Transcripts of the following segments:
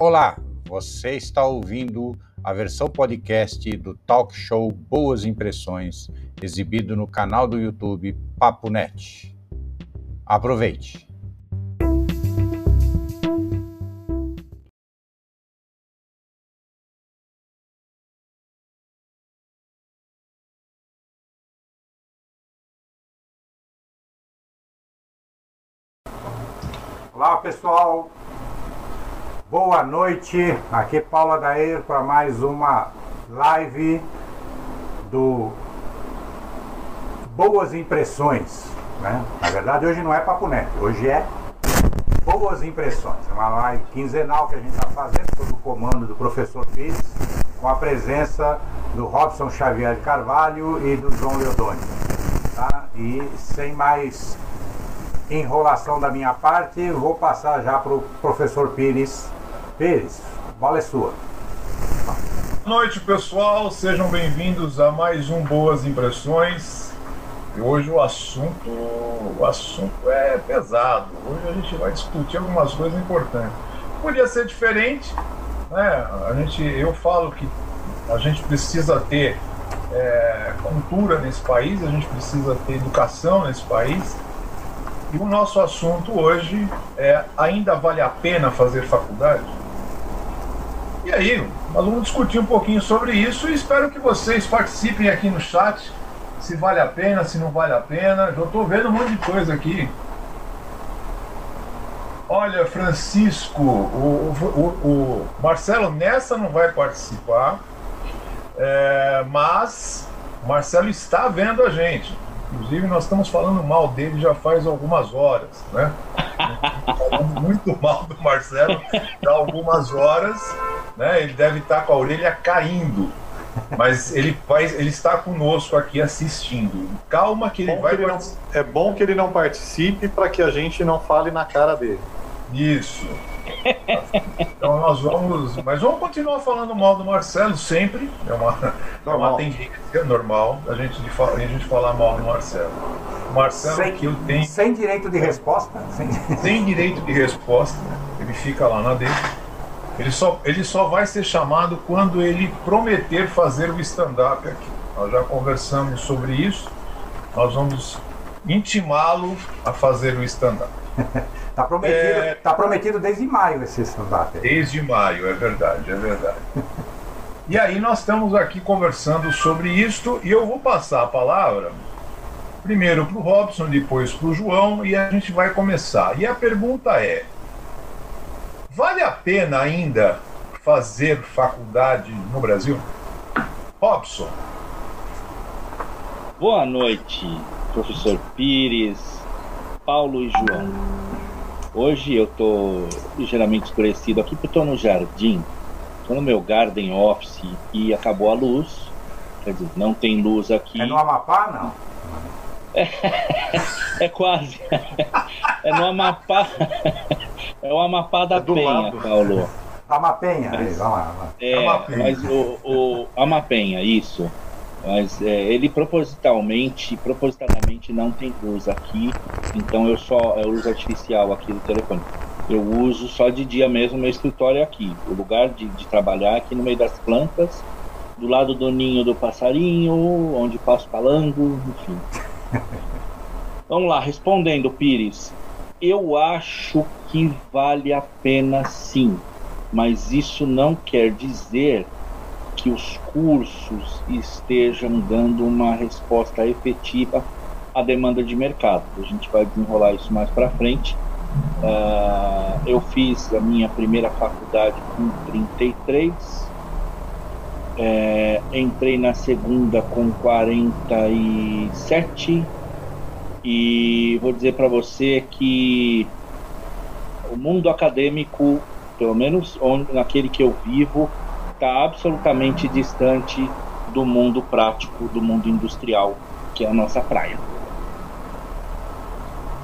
Olá, você está ouvindo a versão podcast do talk show Boas Impressões, exibido no canal do YouTube Papo Net. Aproveite! Olá pessoal, boa noite. Aqui Paula Daer para mais uma live do Boas Impressões. Né? Na verdade, hoje não é Papo Net, hoje é Boas Impressões. É uma live quinzenal que a gente está fazendo sob o comando do professor Pires, com a presença do Robson Xavier Carvalho e do João Leodoni. Tá? E sem mais enrolação da minha parte, vou passar já para o professor Pires. Pires, bola é sua. Boa noite, pessoal. Sejam bem-vindos a mais um Boas Impressões. E hoje o assunto, o assunto é pesado. Hoje a gente vai discutir algumas coisas importantes. Podia ser diferente, né? A gente, eu falo que a gente precisa ter é, cultura nesse país, a gente precisa ter educação nesse país e o nosso assunto hoje é: ainda vale a pena fazer faculdade? E aí, nós vamos discutir um pouquinho sobre isso e espero que vocês participem aqui no chat. Se vale a pena, se não vale a pena. Já estou vendo um monte de coisa aqui. Olha, Francisco, o, o, o Marcelo nessa não vai participar, é, mas Marcelo está vendo a gente. Inclusive, nós estamos falando mal dele já faz algumas horas, né? falando muito mal do Marcelo há algumas horas, né? Ele deve estar com a orelha caindo. Mas ele, vai, ele está conosco aqui assistindo. Calma que ele bom vai. Que ele não, é bom que ele não participe para que a gente não fale na cara dele. Isso. Então nós vamos. Mas vamos continuar falando mal do Marcelo sempre. É uma, é uma tendência normal a gente, de, a gente falar mal do Marcelo. O Marcelo sem, que eu tenho. Sem direito de resposta? Sem... sem direito de resposta. Ele fica lá na dele. Ele só, ele só vai ser chamado quando ele prometer fazer o stand-up aqui. Nós já conversamos sobre isso. Nós vamos intimá-lo a fazer o stand-up. Tá prometido, é... tá prometido desde maio esse stand-up. Desde maio, é verdade, é verdade. e aí nós estamos aqui conversando sobre isto e eu vou passar a palavra primeiro para o Robson, depois para o João e a gente vai começar. E a pergunta é: vale a pena ainda fazer faculdade no Brasil? Robson. Boa noite, professor Pires, Paulo e João. Hoje eu tô ligeiramente escurecido aqui porque eu tô no jardim. Tô no meu garden office e acabou a luz. Quer dizer, não tem luz aqui. É no Amapá, não? É, é quase. É no Amapá. É o Amapá da é Penha, lado. Paulo. Amapenha, mas, vamos lá. É, mas o, o Amapenha, isso. Mas é, ele propositalmente, propositadamente não tem luz aqui, então eu só é luz artificial aqui do telefone. Eu uso só de dia mesmo meu escritório aqui, o lugar de, de trabalhar aqui no meio das plantas, do lado do ninho do passarinho, onde passo palango, enfim. Vamos lá, respondendo, Pires. Eu acho que vale a pena sim, mas isso não quer dizer que os cursos estejam dando uma resposta efetiva à demanda de mercado. A gente vai desenrolar isso mais para frente. Uh, eu fiz a minha primeira faculdade com 33, é, entrei na segunda com 47 e vou dizer para você que o mundo acadêmico, pelo menos onde, naquele que eu vivo, está absolutamente distante do mundo prático, do mundo industrial, que é a nossa praia.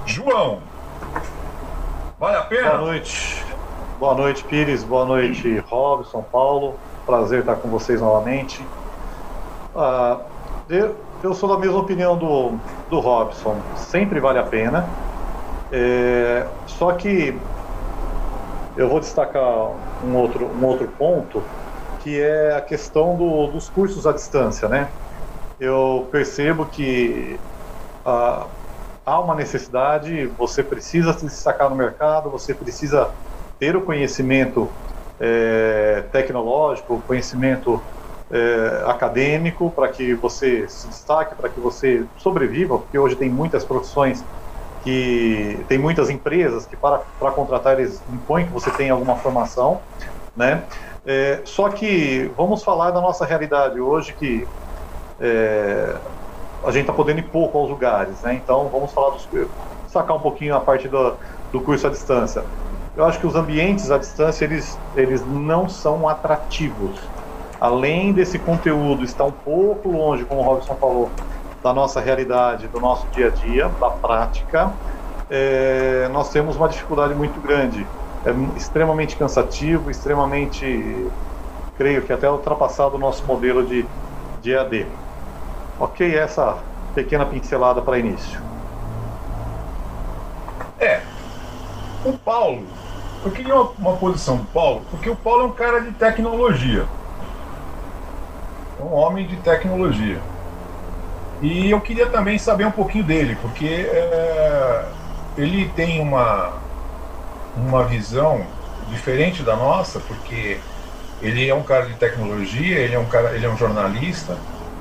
João, vale a pena? Boa noite. Boa noite, Pires. Boa noite, Robson, Paulo. Prazer estar com vocês novamente. Ah, eu, eu, sou da mesma opinião do, do Robson. Sempre vale a pena. É, só que eu vou destacar um outro, um outro ponto, que é a questão do, dos cursos à distância, né? Eu percebo que ah, há uma necessidade, você precisa se destacar no mercado, você precisa ter o conhecimento é, tecnológico, conhecimento é, acadêmico para que você se destaque, para que você sobreviva, porque hoje tem muitas profissões que tem muitas empresas que para, para contratar eles impõem que você tenha alguma formação, né? É, só que vamos falar da nossa realidade hoje que é, a gente está podendo ir pouco aos lugares, né? Então vamos falar dos, sacar um pouquinho a parte do, do curso à distância. Eu acho que os ambientes à distância eles, eles não são atrativos. Além desse conteúdo estar um pouco longe, como o Robson falou, da nossa realidade, do nosso dia a dia, da prática, é, nós temos uma dificuldade muito grande. É extremamente cansativo, extremamente, creio que até ultrapassado o nosso modelo de, de EAD. Ok, essa pequena pincelada para início. É, o Paulo, eu queria uma, uma posição do Paulo, porque o Paulo é um cara de tecnologia. É um homem de tecnologia. E eu queria também saber um pouquinho dele, porque é, ele tem uma, uma visão diferente da nossa, porque ele é um cara de tecnologia, ele é um cara, ele é um jornalista,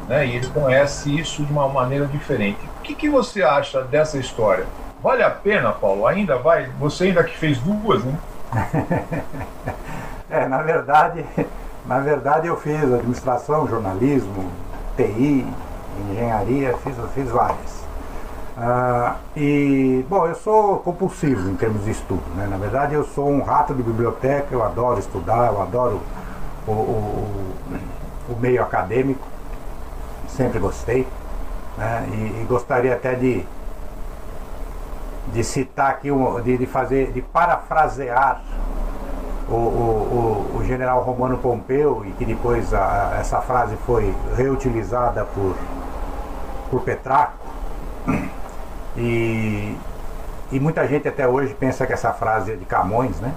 né? E ele conhece isso de uma maneira diferente. O que, que você acha dessa história? Vale a pena, Paulo? Ainda vai? Você ainda que fez duas, né? é, na verdade, na verdade eu fiz administração, jornalismo, TI, engenharia, fiz, fiz várias. Ah, e, bom, eu sou compulsivo em termos de estudo, né? Na verdade, eu sou um rato de biblioteca, eu adoro estudar, eu adoro o, o, o meio acadêmico, sempre gostei, né? e, e, gostaria até de, de citar aqui, de, de fazer, de parafrasear o, o, o, general Romano Pompeu, e que depois a, essa frase foi reutilizada por por Petraco. E, e muita gente até hoje pensa que essa frase é de Camões, né?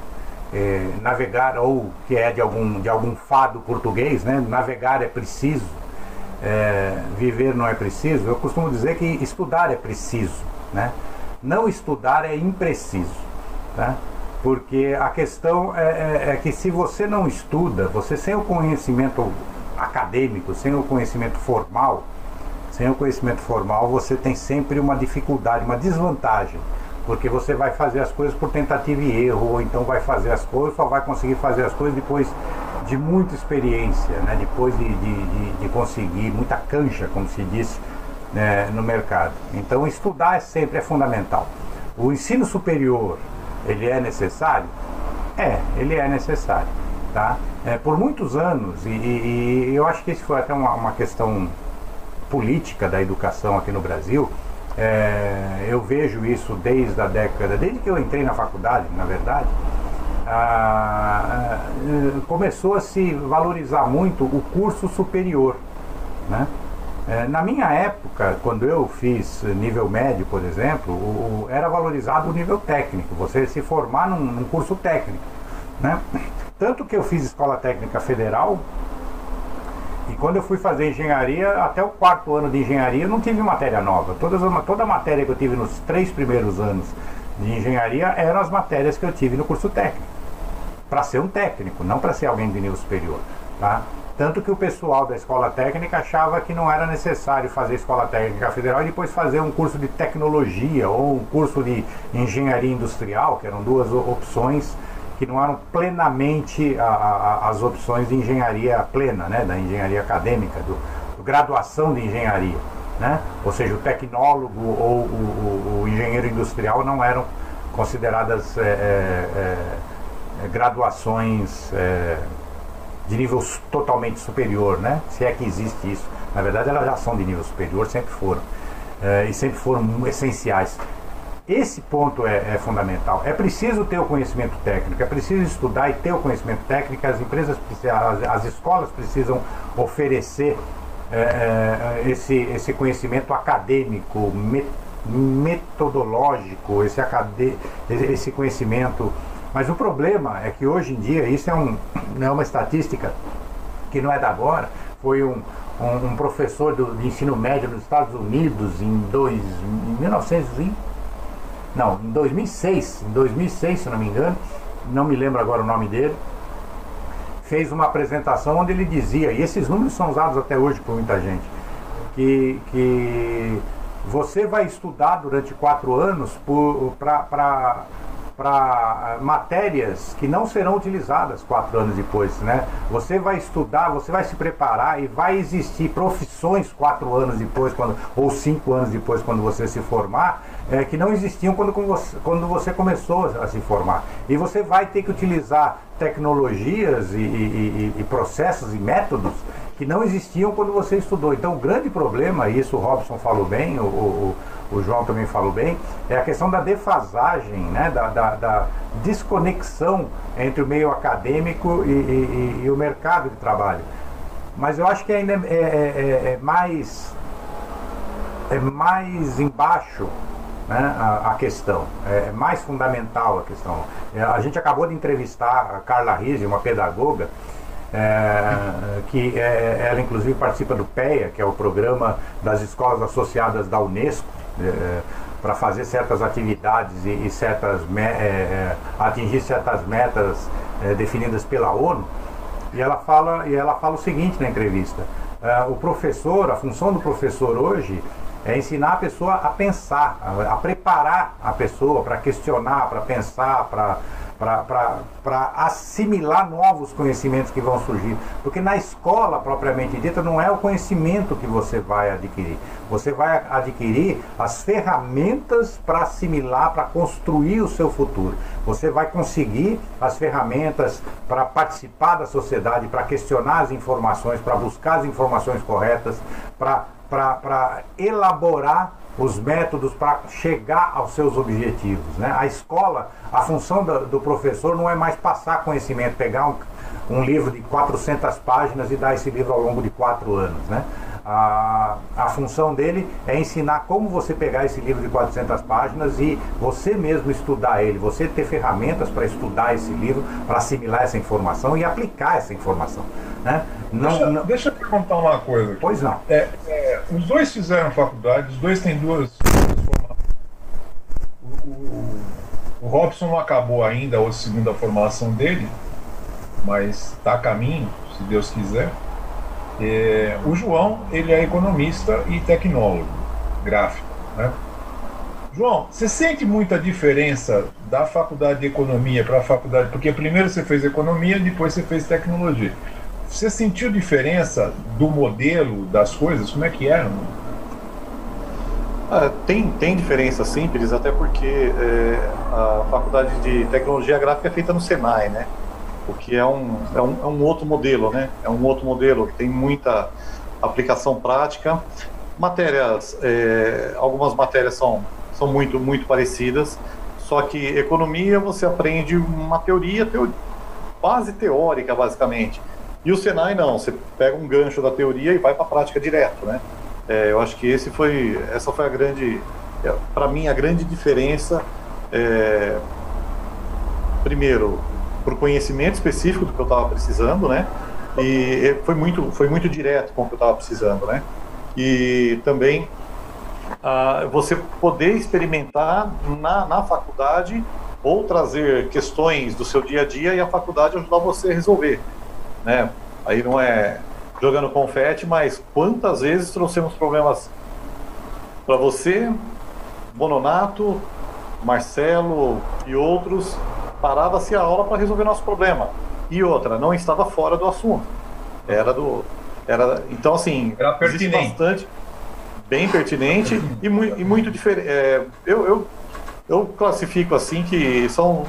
É, navegar, ou que é de algum, de algum fado português, né? Navegar é preciso, é, viver não é preciso. Eu costumo dizer que estudar é preciso, né? Não estudar é impreciso, tá? Porque a questão é, é, é que se você não estuda, você sem o conhecimento acadêmico, sem o conhecimento formal, sem o conhecimento formal, você tem sempre uma dificuldade, uma desvantagem, porque você vai fazer as coisas por tentativa e erro, ou então vai fazer as coisas, só vai conseguir fazer as coisas depois de muita experiência, né? depois de, de, de, conseguir muita cancha, como se diz né? no mercado. Então, estudar é sempre é fundamental. O ensino superior, ele é necessário? É, ele é necessário. Tá? É, por muitos anos, e, e, e eu acho que isso foi até uma, uma questão política da educação aqui no Brasil, é, eu vejo isso desde a década, desde que eu entrei na faculdade, na verdade, começou a se valorizar muito o curso superior. Né? É, na minha época, quando eu fiz nível médio, por exemplo, o, era valorizado o nível técnico, você se formar num, num curso técnico. Né? Tanto que eu fiz escola técnica federal, e quando eu fui fazer engenharia, até o quarto ano de engenharia, eu não tive matéria nova. Todas, toda a matéria que eu tive nos três primeiros anos de engenharia eram as matérias que eu tive no curso técnico. Para ser um técnico, não para ser alguém de nível superior. Tá? Tanto que o pessoal da escola técnica achava que não era necessário fazer escola técnica federal e depois fazer um curso de tecnologia ou um curso de engenharia industrial, que eram duas opções que não eram plenamente a, a, as opções de engenharia plena, né, da engenharia acadêmica, do, do graduação de engenharia. Né? Ou seja, o tecnólogo ou o, o, o engenheiro industrial não eram consideradas é, é, é, graduações é, de nível totalmente superior, né? se é que existe isso. Na verdade, elas já são de nível superior, sempre foram. É, e sempre foram essenciais. Esse ponto é, é, fundamental. É preciso ter o conhecimento técnico, é preciso estudar e ter o conhecimento técnico. As empresas, as, as escolas precisam oferecer é, é, esse, esse conhecimento acadêmico, metodológico, esse, acad esse conhecimento Mas o problema é que hoje em dia, isso é, um, é uma estatística que não é da agora, foi um, um, um professor do, de ensino médio nos Estados Unidos em, dois, em 1900 não, em 2006, em 2006, se não me engano, não me lembro agora o nome dele, fez uma apresentação onde ele dizia, e esses números são usados até hoje por muita gente, que, que você vai estudar durante quatro anos para matérias que não serão utilizadas quatro anos depois, né? Você vai estudar, você vai se preparar e vai existir profissões quatro anos depois, quando, ou cinco anos depois, quando você se formar, é, que não existiam quando, quando você começou a se formar. E você vai ter que utilizar tecnologias e, e, e, processos e métodos que não existiam quando você estudou. Então, o grande problema, e isso o Robson falou bem, o, o, o João também falou bem, é a questão da defasagem, né? da, da, da desconexão entre o meio acadêmico e, e, o mercado de trabalho. Mas eu acho que ainda é, é, é, é mais é mais embaixo né, a, a, questão, é, é mais fundamental a questão. É, a gente acabou de entrevistar a Carla Rizzi, uma pedagoga, é, que é, ela inclusive participa do PEA, que é o programa das escolas associadas da Unesco, é, para fazer certas atividades e, e certas é, é, atingir certas metas definidas pela ONU. E ela fala, e ela fala o seguinte na entrevista: o professor, a função do professor hoje é ensinar a pessoa a pensar, a, a preparar a pessoa para questionar, para pensar, para assimilar novos conhecimentos que vão surgir. Porque na escola, propriamente dita, não é o conhecimento que você vai adquirir. Você vai adquirir as ferramentas para assimilar, para construir o seu futuro. Você vai conseguir as ferramentas para participar da sociedade, para questionar as informações, para buscar as informações corretas, para para elaborar os métodos para chegar aos seus objetivos. Né? A escola, a função do, do, professor não é mais passar conhecimento, pegar um, um livro de 400 páginas e dar esse livro ao longo de quatro anos. Né? A, a função dele é ensinar como você pegar esse livro de 400 páginas e você mesmo estudar ele, você ter ferramentas para estudar esse livro, para assimilar essa informação e aplicar essa informação. Né? Não, deixa, não... deixa eu te contar uma coisa. Aqui. Pois não. É, é, os dois fizeram faculdade, os dois têm duas. O, o, o Robson não acabou ainda a segunda formação dele, mas está a caminho, se Deus quiser. É, o João, ele é economista e tecnólogo gráfico, né? João, você sente muita diferença da faculdade de economia para a faculdade, porque primeiro você fez economia, depois você fez tecnologia. Você sentiu diferença do modelo das coisas? Como é que era? Ah, tem, tem diferença simples, até porque é, a faculdade de tecnologia gráfica é feita no Senai, né? O que é um, é um, é um outro modelo, né? É um outro modelo que tem muita aplicação prática. Matérias, é, algumas matérias são, são muito, muito parecidas, só que economia você aprende uma teoria, teoria base teórica, basicamente. E o Senai não, você pega um gancho da teoria e vai para a prática direto, né? É, eu acho que esse foi, essa foi a grande, é, para mim, a grande diferença. É, primeiro, o conhecimento específico do que eu estava precisando, né? E foi muito, foi muito direto com o que eu estava precisando, né? E também ah, você poder experimentar na, na faculdade ou trazer questões do seu dia a dia e a faculdade ajudar você a resolver, né? Aí não é jogando confete, mas quantas vezes trouxemos problemas para você, Bononato, Marcelo e outros parava-se a aula para resolver nosso problema. E outra, não estava fora do assunto. Era do. Era, então, assim, era pertinente. bastante, bem pertinente e, mu e muito diferente. É, eu, eu, eu classifico assim que são,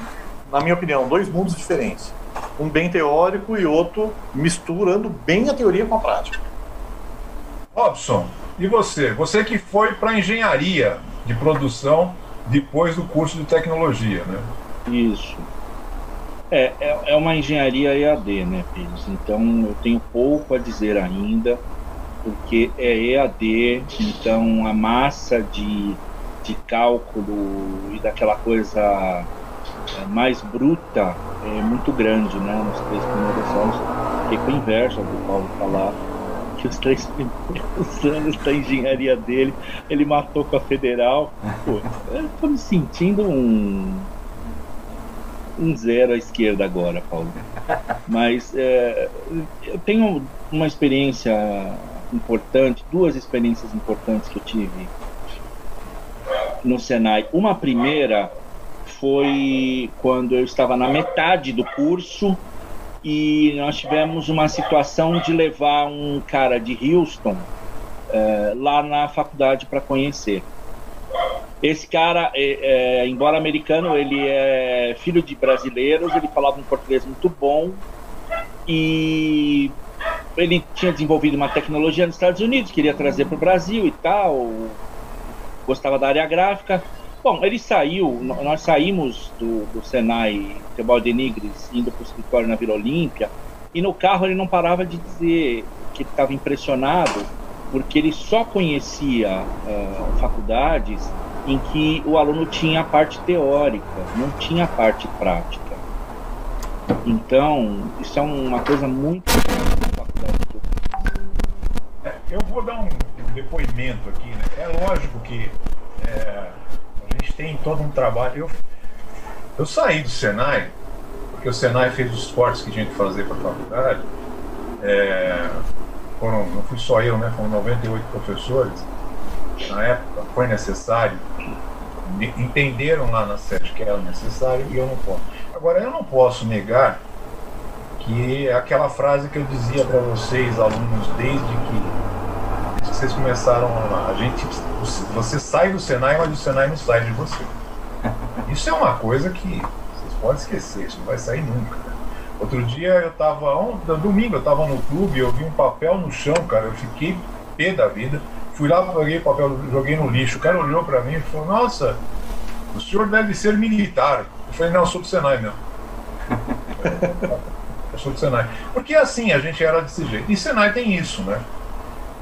na minha opinião, dois mundos diferentes. Um bem teórico e outro misturando bem a teoria com a prática. Robson, e você? Você que foi para engenharia de produção depois do curso de tecnologia, né? Isso. É, é, é uma engenharia EAD, né, Pires? Então eu tenho pouco a dizer ainda, porque é EAD, então a massa de, de cálculo e daquela coisa é, mais bruta é muito grande, né? Nos três primeiros anos, com inveja do Paulo falar que os três primeiros anos da engenharia dele ele matou com a federal. Pô, eu tô me sentindo um um zero à esquerda agora, Paulo. Mas é, eu tenho uma experiência importante, duas experiências importantes que eu tive no Senai. Uma primeira foi quando eu estava na metade do curso e nós tivemos uma situação de levar um cara de Houston é, lá na faculdade para conhecer. Esse cara, é, é, embora americano, ele é filho de brasileiros, ele falava um português muito bom e ele tinha desenvolvido uma tecnologia nos Estados Unidos, queria trazer para o Brasil e tal, gostava da área gráfica. Bom, ele saiu, nós saímos do, do Senai de Nigres, indo para o escritório na Vila Olímpia, e no carro ele não parava de dizer que estava impressionado, porque ele só conhecia uh, faculdades em que o aluno tinha a parte teórica, não tinha a parte prática. Então, isso é uma coisa muito é, eu vou dar um depoimento aqui. Né? É lógico que é, gente tem todo um trabalho. Eu, eu saí do Senai, porque o Senai fez os cortes que tinha que fazer para a faculdade. É, foram, não fui só eu, né? Foram 98 professores. Na época foi necessário. Entenderam lá na sede que era necessário e eu não posso. Agora, eu não posso negar que é aquela frase que eu dizia para vocês, alunos, desde que vocês começaram. A gente, você sai do Senai, mas o Senai não sai de você. Isso é uma coisa que vocês podem esquecer, isso não vai sair nunca. Outro dia eu tava, um, domingo eu tava no clube, eu vi um papel no chão, cara, eu fiquei pé da vida. Fui lá, peguei o papel, joguei no lixo. O cara olhou para mim e falou: Nossa, o senhor deve ser militar. Eu falei: Não, eu sou do Senai mesmo. eu sou do Senai. Porque assim, a gente era desse jeito. E Senai tem isso, né?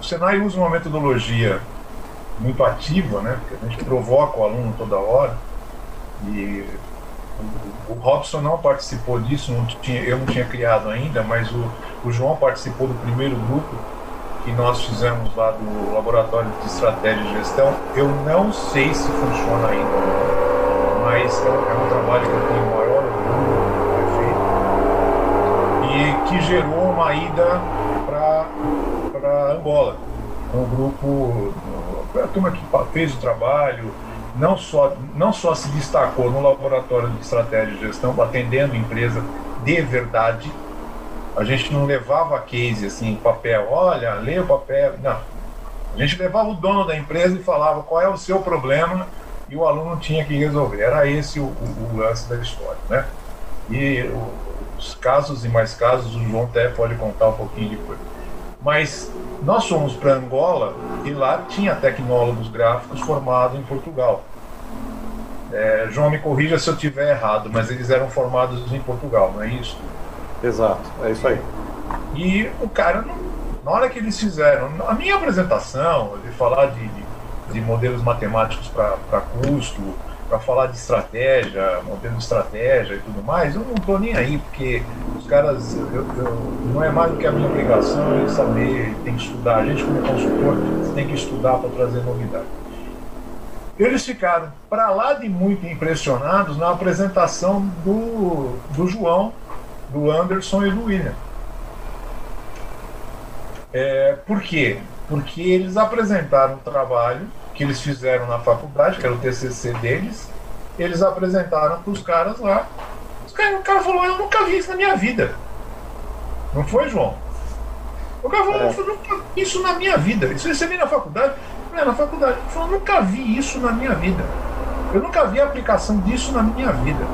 Senai usa uma metodologia muito ativa, né? Porque a gente provoca o aluno toda hora. E o, Robson não participou disso, não tinha, eu não tinha criado ainda, mas o, o João participou do primeiro grupo que nós fizemos lá do Laboratório de Estratégia e Gestão, eu não sei se funciona ainda, mas é um, é um trabalho que eu tenho maior orgulho e que gerou uma ida Angola, com o grupo, a turma que fez o trabalho, não só, não só se destacou no Laboratório de Estratégia e Gestão, atendendo empresa de verdade, a gente não levava case assim, papel, olha, lê o papel. Não. A gente levava o dono da empresa e falava qual é o seu problema e o aluno tinha que resolver. Era esse o, o, o lance da história, né? E os casos e mais casos o João até pode contar um pouquinho depois. Mas nós fomos para Angola e lá tinha tecnólogos gráficos formados em Portugal. É, João me corrija se eu tiver errado, mas eles eram formados em Portugal, não é isso? Exato, é isso aí. E o cara, na hora que eles fizeram, a minha apresentação, de falar de, de, de modelos matemáticos para custo, para falar de estratégia, de estratégia e tudo mais, eu não estou nem aí, porque os caras, eu, eu, não é mais do que a minha obrigação é saber, tem que estudar. A gente, como consultor, tem que estudar para trazer novidade. Eles ficaram para lá de muito impressionados na apresentação do, do João do Anderson e do William. É, por quê? Porque eles apresentaram um trabalho que eles fizeram na faculdade, que era o TCC deles, eles apresentaram para os caras lá. Os cara, o cara falou: Eu nunca vi isso na minha vida. Não foi, João? O cara falou: é. Eu nunca vi isso na minha vida. Isso você viu na faculdade? É, na faculdade. Ele falou: Eu nunca vi isso na minha vida. Eu nunca vi a aplicação disso na minha vida.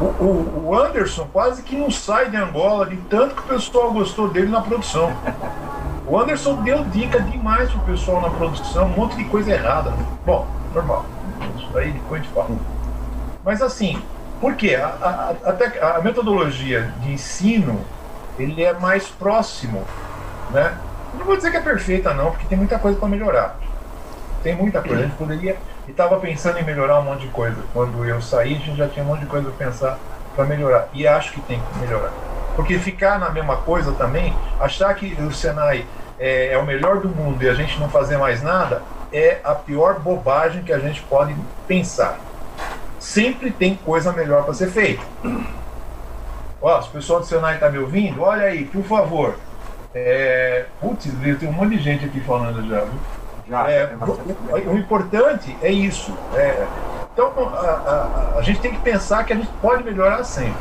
O, o, o, Anderson quase que não sai de Angola de tanto que o pessoal gostou dele na produção. O Anderson deu dica demais pro pessoal na produção, um monte de coisa errada. Bom, normal. Isso daí depois a gente fala. Mas assim, por quê? A, a, até a metodologia de ensino ele é mais próximo, né? Não vou dizer que é perfeita não, porque tem muita coisa para melhorar. Tem muita coisa. A gente poderia e estava pensando em melhorar um monte de coisa. Quando eu saí, a gente já tinha um monte de coisa para pensar para melhorar. E acho que tem que melhorar. Porque ficar na mesma coisa também, achar que o Senai é, é o melhor do mundo e a gente não fazer mais nada, é a pior bobagem que a gente pode pensar. Sempre tem coisa melhor para ser feita. Ó, se o pessoal do Senai está me ouvindo, olha aí, por favor. É... Putz, tem um monte de gente aqui falando já. já é, o, o, importante é isso. É... Então, a, a, a gente tem que pensar que a gente pode melhorar sempre.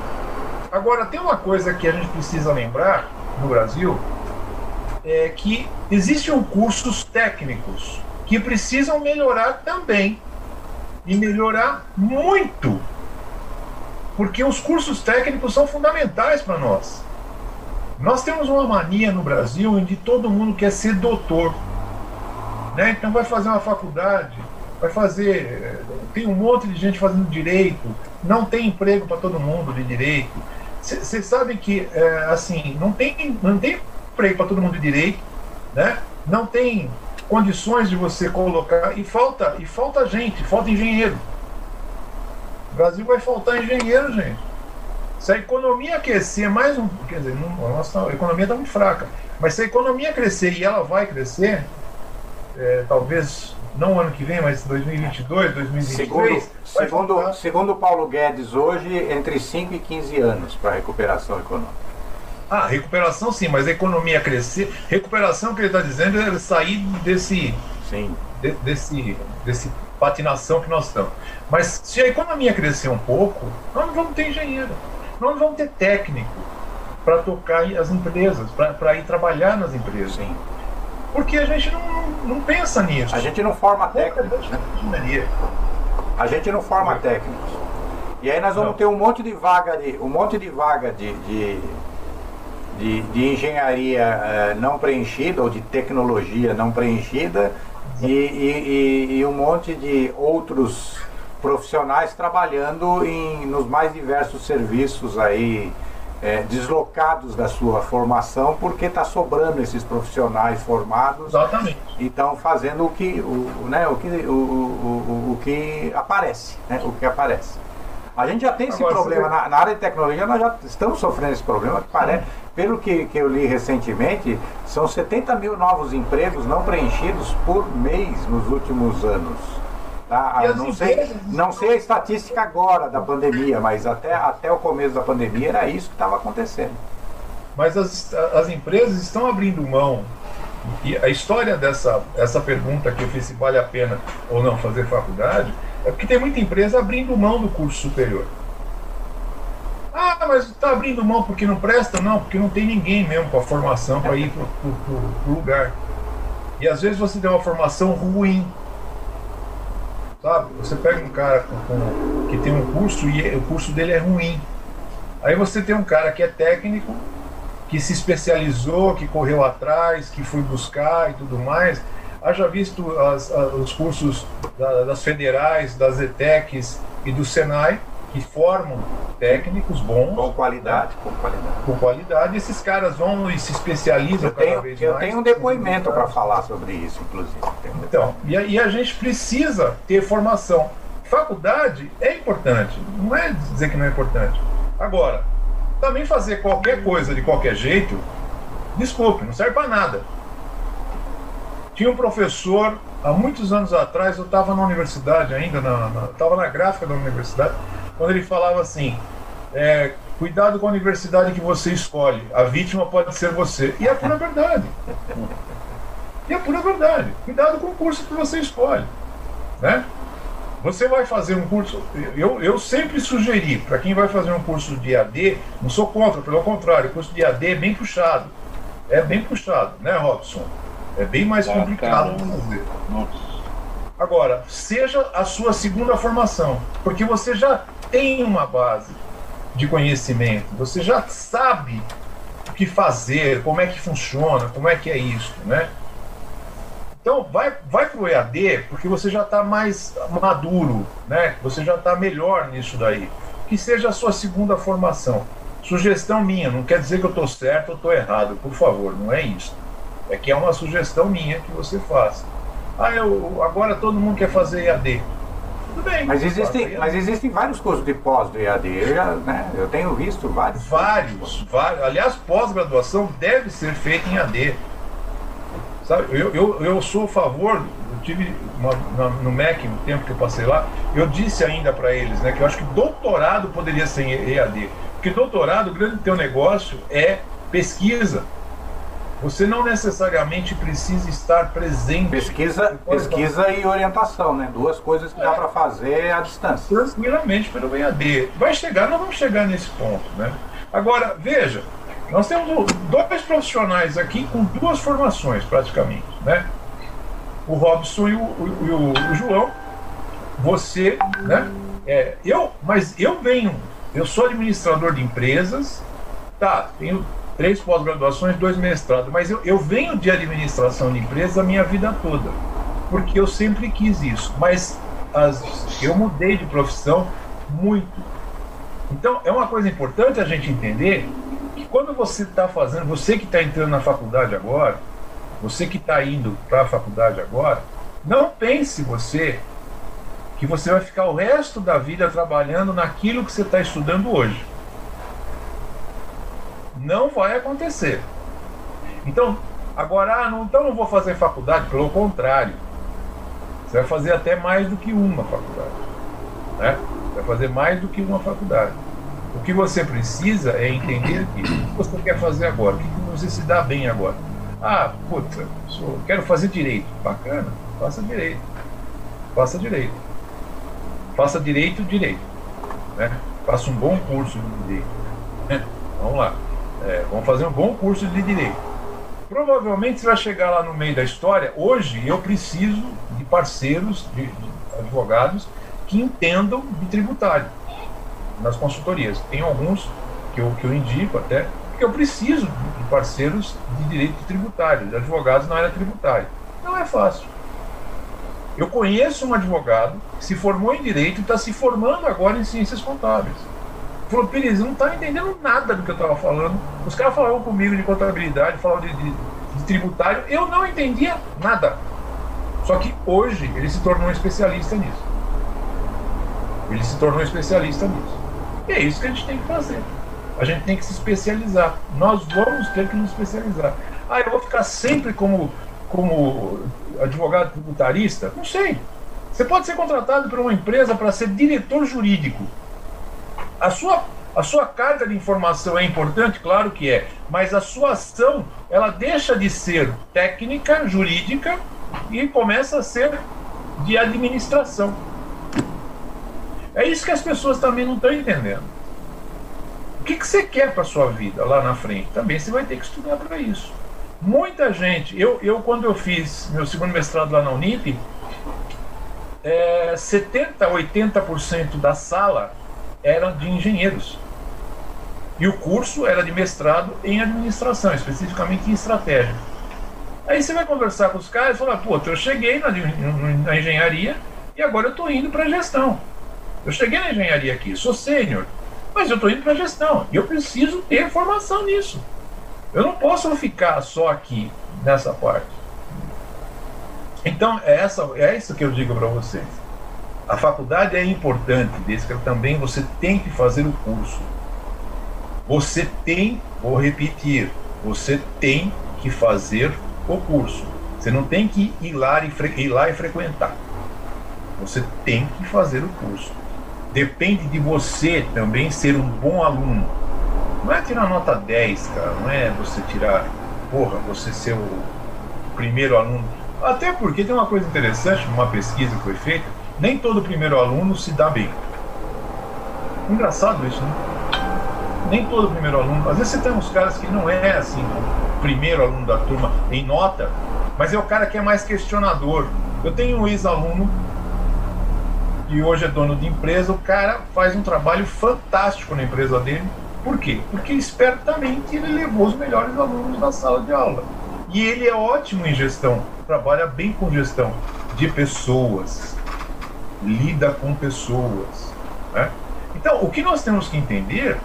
Agora, tem uma coisa que a gente precisa lembrar no Brasil, é que existem cursos técnicos que precisam melhorar também. E melhorar muito. Porque os cursos técnicos são fundamentais para nós. Nós temos uma mania no Brasil onde todo mundo quer ser doutor. Né? Então vai fazer uma faculdade, vai fazer. Tem um monte de gente fazendo direito, não tem emprego para todo mundo de direito. Vocês sabem que, é, assim, não tem, não tem emprego para todo mundo de direito, né? não tem condições de você colocar e falta e falta gente, falta engenheiro. O Brasil vai faltar engenheiro, gente. Se a economia aquecer mais um, quer dizer, a nossa economia está muito fraca, mas se a economia crescer e ela vai crescer, é, talvez não ano que vem, mas 2022, 2023. Segundo, segundo, segundo Paulo Guedes, hoje, entre 5 e 15 anos para a recuperação econômica. Ah, recuperação sim, mas a economia crescer. Recuperação que ele está dizendo é sair desse. Sim. De, desse, desse patinação que nós estamos. Mas se a economia crescer um pouco, nós não vamos ter engenheiro, nós não vamos ter técnico para tocar as empresas, para ir trabalhar nas empresas. Sim. Porque a gente não, não pensa nisso. A gente não forma técnicos. Né? A gente não forma técnicos. E aí nós vamos não. ter um monte de vaga de, um monte de vaga de, de de, de engenharia uh, não preenchida ou de tecnologia não preenchida e, e, e, um monte de outros profissionais trabalhando em, nos mais diversos serviços aí é, deslocados da sua formação porque está sobrando esses profissionais formados. Exatamente. e estão fazendo o que o, né, o que o, o, o, que aparece né, o que aparece. A gente já tem esse Agora, problema. na, na, área de tecnologia nós já estamos sofrendo esse problema. Que parece pelo que, que eu li recentemente, são 70 mil novos empregos não preenchidos por mês nos últimos anos. Tá? Não, sei, não sei a estatística agora da pandemia, mas até, até o começo da pandemia era isso que estava acontecendo. Mas as, as empresas estão abrindo mão. E a história dessa essa pergunta que eu fiz se vale a pena ou não fazer faculdade é porque tem muita empresa abrindo mão do curso superior. Ah, mas está abrindo mão porque não presta? Não, porque não tem ninguém mesmo com a formação para ir para o lugar. E às vezes você tem uma formação ruim. Sabe? Você pega um cara com, com, que tem um curso e o curso dele é ruim. Aí você tem um cara que é técnico, que se especializou, que correu atrás, que foi buscar e tudo mais. Haja visto as, as, os cursos da, das federais, das ETECs e do Senai, que formam técnicos bons. Com qualidade, com qualidade. Com qualidade, esses caras vão e se especializam eu tenho, cada vez eu mais. Eu tenho um depoimento para falar sobre isso, inclusive. Um então, e a, e a gente precisa ter formação. Faculdade é importante, não é dizer que não é importante. Agora, também fazer qualquer coisa de qualquer jeito, desculpe, não serve para nada. Tinha um professor, há muitos anos atrás, eu estava na universidade ainda, estava na, na gráfica da universidade, quando ele falava assim: é, cuidado com a universidade que você escolhe, a vítima pode ser você. E é pura verdade. E é pura verdade. Cuidado com o curso que você escolhe. Né? Você vai fazer um curso. Eu, eu sempre sugeri, para quem vai fazer um curso de AD, não sou contra, pelo contrário, o curso de AD é bem puxado. É bem puxado, né, Robson? É bem mais complicado de fazer. Agora, seja a sua segunda formação, porque você já tem uma base de conhecimento, você já sabe o que fazer, como é que funciona, como é que é isso, né? Então, vai, vai para o EAD porque você já está mais maduro, né? Você já está melhor nisso daí. Que seja a sua segunda formação. Sugestão minha, não quer dizer que eu estou certo ou estou errado, por favor, não é isso. É que é uma sugestão minha que você faça. Ah, eu, agora todo mundo quer fazer EAD. Tudo bem. Mas existem, mas existem vários cursos de pós do EAD, eu, já, né, eu tenho visto vários. Vários, vários. Aliás, pós-graduação deve ser feita em AD. Sabe, eu, eu, eu sou a favor, eu tive uma, no MEC, no tempo que eu passei lá, eu disse ainda para eles né, que eu acho que doutorado poderia ser em EAD. Porque doutorado, o grande teu negócio é pesquisa. Você não necessariamente precisa estar presente. Pesquisa, pesquisa e orientação, né? Duas coisas que é. dá para fazer à distância. Tranquilamente pelo EAD. Vai chegar, nós vamos chegar nesse ponto, né? Agora, veja, nós temos dois profissionais aqui com duas formações, praticamente, né? O Robson e o, o, o João. Você, né? É, eu, mas eu venho, eu sou administrador de empresas, tá? Tenho três pós-graduações, dois mestrados, mas eu, eu venho de administração de empresas a minha vida toda, porque eu sempre quis isso, mas as, eu mudei de profissão muito. Então, é uma coisa importante a gente entender que quando você está fazendo, você que está entrando na faculdade agora, você que está indo para a faculdade agora, não pense você que você vai ficar o resto da vida trabalhando naquilo que você está estudando hoje. Não vai acontecer. Então, agora, ah, não, então não vou fazer faculdade, pelo contrário. Você vai fazer até mais do que uma faculdade. Né? Vai fazer mais do que uma faculdade. O que você precisa é entender que, o que você quer fazer agora, o que você se dá bem agora. Ah, puta, sou, quero fazer direito. Bacana, faça direito. Faça direito. Faça direito, direito. Né? Faça um bom curso de direito. Vamos lá. É, vamos fazer um bom curso de direito. Provavelmente você vai chegar lá no meio da história. Hoje eu preciso de parceiros, de, de advogados que entendam de tributário nas consultorias. Tem alguns que eu, que eu indico até, porque eu preciso de parceiros de direito tributário, de advogados na área tributária. Não é fácil. Eu conheço um advogado que se formou em direito e está se formando agora em ciências contábeis. Falou, Pires, não está entendendo nada do que eu estava falando. Os caras falavam comigo de contabilidade, falavam de, de, de tributário. Eu não entendia nada. Só que hoje ele se tornou um especialista nisso. Ele se tornou um especialista nisso. E é isso que a gente tem que fazer. A gente tem que se especializar. Nós vamos ter que nos especializar. Ah, eu vou ficar sempre como, como advogado tributarista? Não sei. Você pode ser contratado por uma empresa para ser diretor jurídico. A sua, a sua carga de informação é importante, claro que é, mas a sua ação ela deixa de ser técnica, jurídica e começa a ser de administração. É isso que as pessoas também não estão entendendo. O que, que você quer para sua vida lá na frente? Também você vai ter que estudar para isso. Muita gente, eu, eu quando eu fiz meu segundo mestrado lá na Unip, é, 70, 80% da sala eram de engenheiros. E o curso era de mestrado em administração, especificamente em estratégia. Aí você vai conversar com os caras e falar, pô, eu cheguei na, na engenharia e agora eu estou indo para a gestão. Eu cheguei na engenharia aqui, sou sênior, mas eu estou indo para a gestão. E eu preciso ter formação nisso. Eu não posso ficar só aqui nessa parte. Então, é, essa, é isso que eu digo para vocês. A faculdade é importante, desde que também você tem que fazer o curso. Você tem, vou repetir, você tem que fazer o curso. Você não tem que ir lá e, ir lá e frequentar. Você tem que fazer o curso. Depende de você também ser um bom aluno. Não é tirar nota 10, cara. Não é você tirar, porra, você ser o primeiro aluno. Até porque tem uma coisa interessante, uma pesquisa que foi feita nem todo primeiro aluno se dá bem. Engraçado isso, né? Nem todo primeiro aluno. Às vezes você tem uns caras que não é assim, o primeiro aluno da turma em nota, mas é o cara que é mais questionador. Eu tenho um ex-aluno que hoje é dono de empresa, o cara faz um trabalho fantástico na empresa dele. Por quê? Porque espertamente ele levou os melhores alunos da sala de aula. E ele é ótimo em gestão, trabalha bem com gestão de pessoas, lida com pessoas. Né? Então, o que nós temos que entender,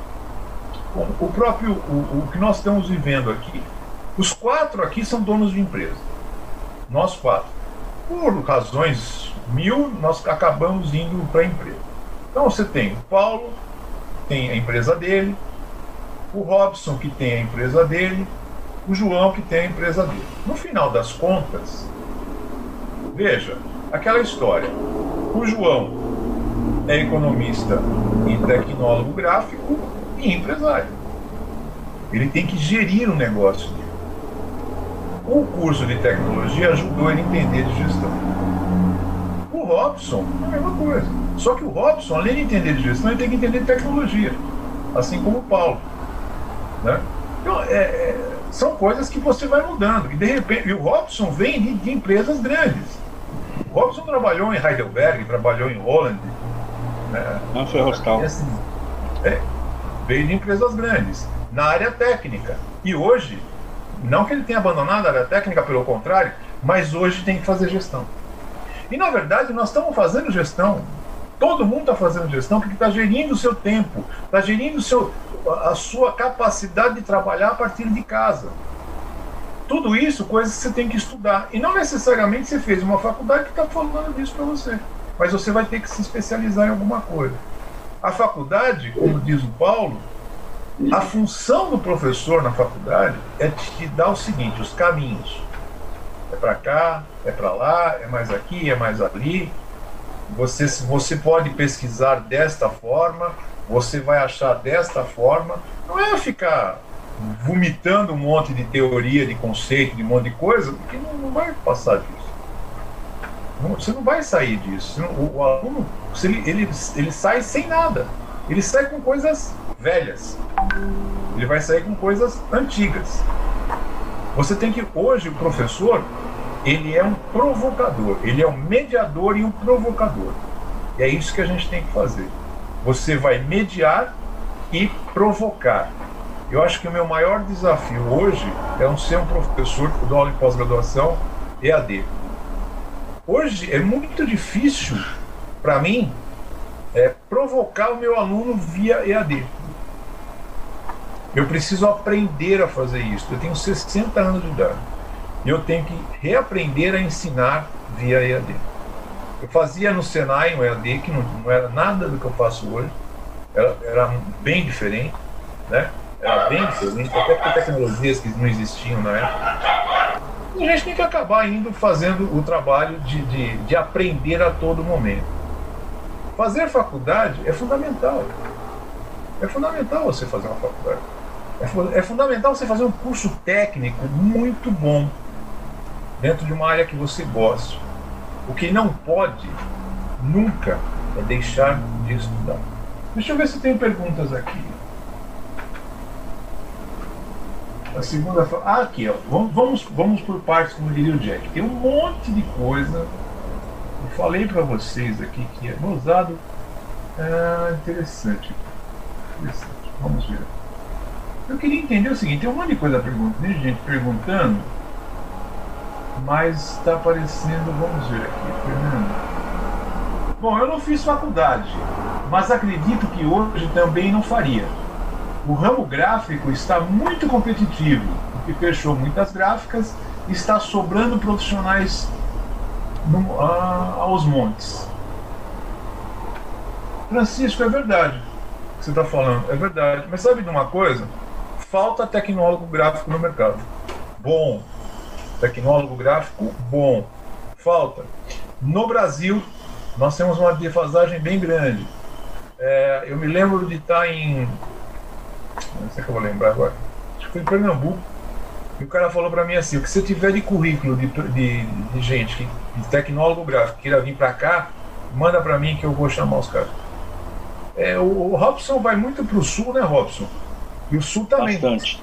o próprio, o, o que nós estamos vivendo aqui, os quatro aqui são donos de empresa. Nós quatro. por razões mil, nós acabamos indo para a empresa. Então você tem o Paulo, tem a empresa dele, o Robson, que tem a empresa dele, o João, que tem a empresa dele. No final das contas, veja, aquela história. O João é economista e tecnólogo gráfico e empresário. Ele tem que gerir o negócio dele. O curso de tecnologia ajudou ele a entender de gestão. O Robson é a mesma coisa. Só que o Robson, além de entender de gestão, ele tem que entender de tecnologia. Assim como o Paulo. Né? Então, é, é, são coisas que você vai mudando. E de repente, e o Robson vem de, de empresas grandes. Robson trabalhou em Heidelberg, trabalhou em Holland. Né? Não foi Rostal. Assim, é, veio de empresas grandes, na área técnica. E hoje, não que ele tenha abandonado a área técnica, pelo contrário, mas hoje tem que fazer gestão. E na verdade, nós estamos fazendo gestão. Todo mundo está fazendo gestão porque está gerindo o seu tempo, está gerindo o seu, a sua capacidade de trabalhar a partir de casa. Tudo isso, coisas que você tem que estudar. E não necessariamente você fez uma faculdade que está falando disso para você. Mas você vai ter que se especializar em alguma coisa. A faculdade, como diz o Paulo, a função do professor na faculdade é te dar o seguinte: os caminhos. É para cá, é para lá, é mais aqui, é mais ali. Você, você pode pesquisar desta forma, você vai achar desta forma. Não é ficar vomitando um monte de teoria, de conceito, de um monte de coisa, porque não, não vai passar disso. Não, você não vai sair disso. O, o aluno, ele, ele, ele sai sem nada. Ele sai com coisas velhas. Ele vai sair com coisas antigas. Você tem que hoje o professor ele é um provocador, ele é um mediador e um provocador. E é isso que a gente tem que fazer. Você vai mediar e provocar. Eu acho que o meu maior desafio hoje é um ser um professor que dou aula em pós-graduação EAD. Hoje é muito difícil para mim é, provocar o meu aluno via EAD. Eu preciso aprender a fazer isso. Eu tenho 60 anos de idade. E eu tenho que reaprender a ensinar via EAD. Eu fazia no Senai um EAD que não, não era nada do que eu faço hoje, era, era bem diferente, né? Bem diferente, até por tecnologias que não existiam na época. E a gente tem que acabar indo fazendo o trabalho de, de, de aprender a todo momento. Fazer faculdade é fundamental. É fundamental você fazer uma faculdade. É, é fundamental você fazer um curso técnico muito bom dentro de uma área que você gosta. O que não pode nunca é deixar de estudar. Deixa eu ver se tem perguntas aqui. A segunda ah, aqui, ó. Vamos, vamos, por partes, como diria o Jack. Tem um monte de coisa. Eu falei para vocês aqui que é usado. Ah, interessante. interessante. Vamos ver. Eu queria entender o seguinte: tem um monte de coisa perguntando, gente perguntando mas está aparecendo, vamos ver aqui, Fernando. Bom, eu não fiz faculdade, mas acredito que hoje também não faria. O ramo gráfico está muito competitivo, porque fechou muitas gráficas e está sobrando profissionais no, aos montes. Francisco, é verdade o que você está falando, é verdade. Mas sabe de uma coisa? Falta tecnólogo gráfico no mercado. Bom, tecnólogo gráfico bom. Falta. No Brasil, nós temos uma defasagem bem grande. É, eu me lembro de estar em. Não sei que eu vou lembrar agora. Acho que foi em Pernambuco. E o cara falou para mim assim: o que você tiver de currículo de, de, de gente, de tecnólogo gráfico, que queira vir para cá, manda para mim que eu vou chamar os caras. É, o, o Robson vai muito para o sul, né, Robson? E o sul também. Bastante.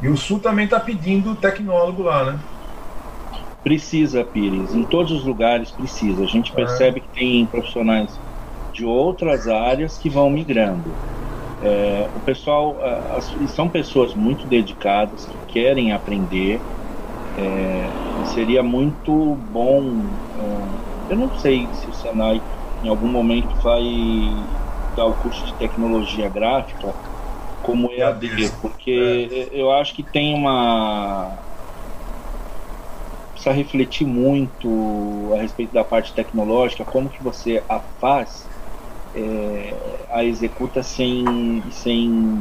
E o sul também está pedindo tecnólogo lá, né? Precisa, Pires. Em todos os lugares precisa. A gente percebe que tem profissionais de outras áreas que vão migrando. É, o pessoal as, são pessoas muito dedicadas que querem aprender. É, seria muito bom. É, eu não sei se o Senai em algum momento vai dar o curso de tecnologia gráfica como EAD, porque é. eu acho que tem uma precisa refletir muito a respeito da parte tecnológica, como que você a faz, é, a executa sem, sem,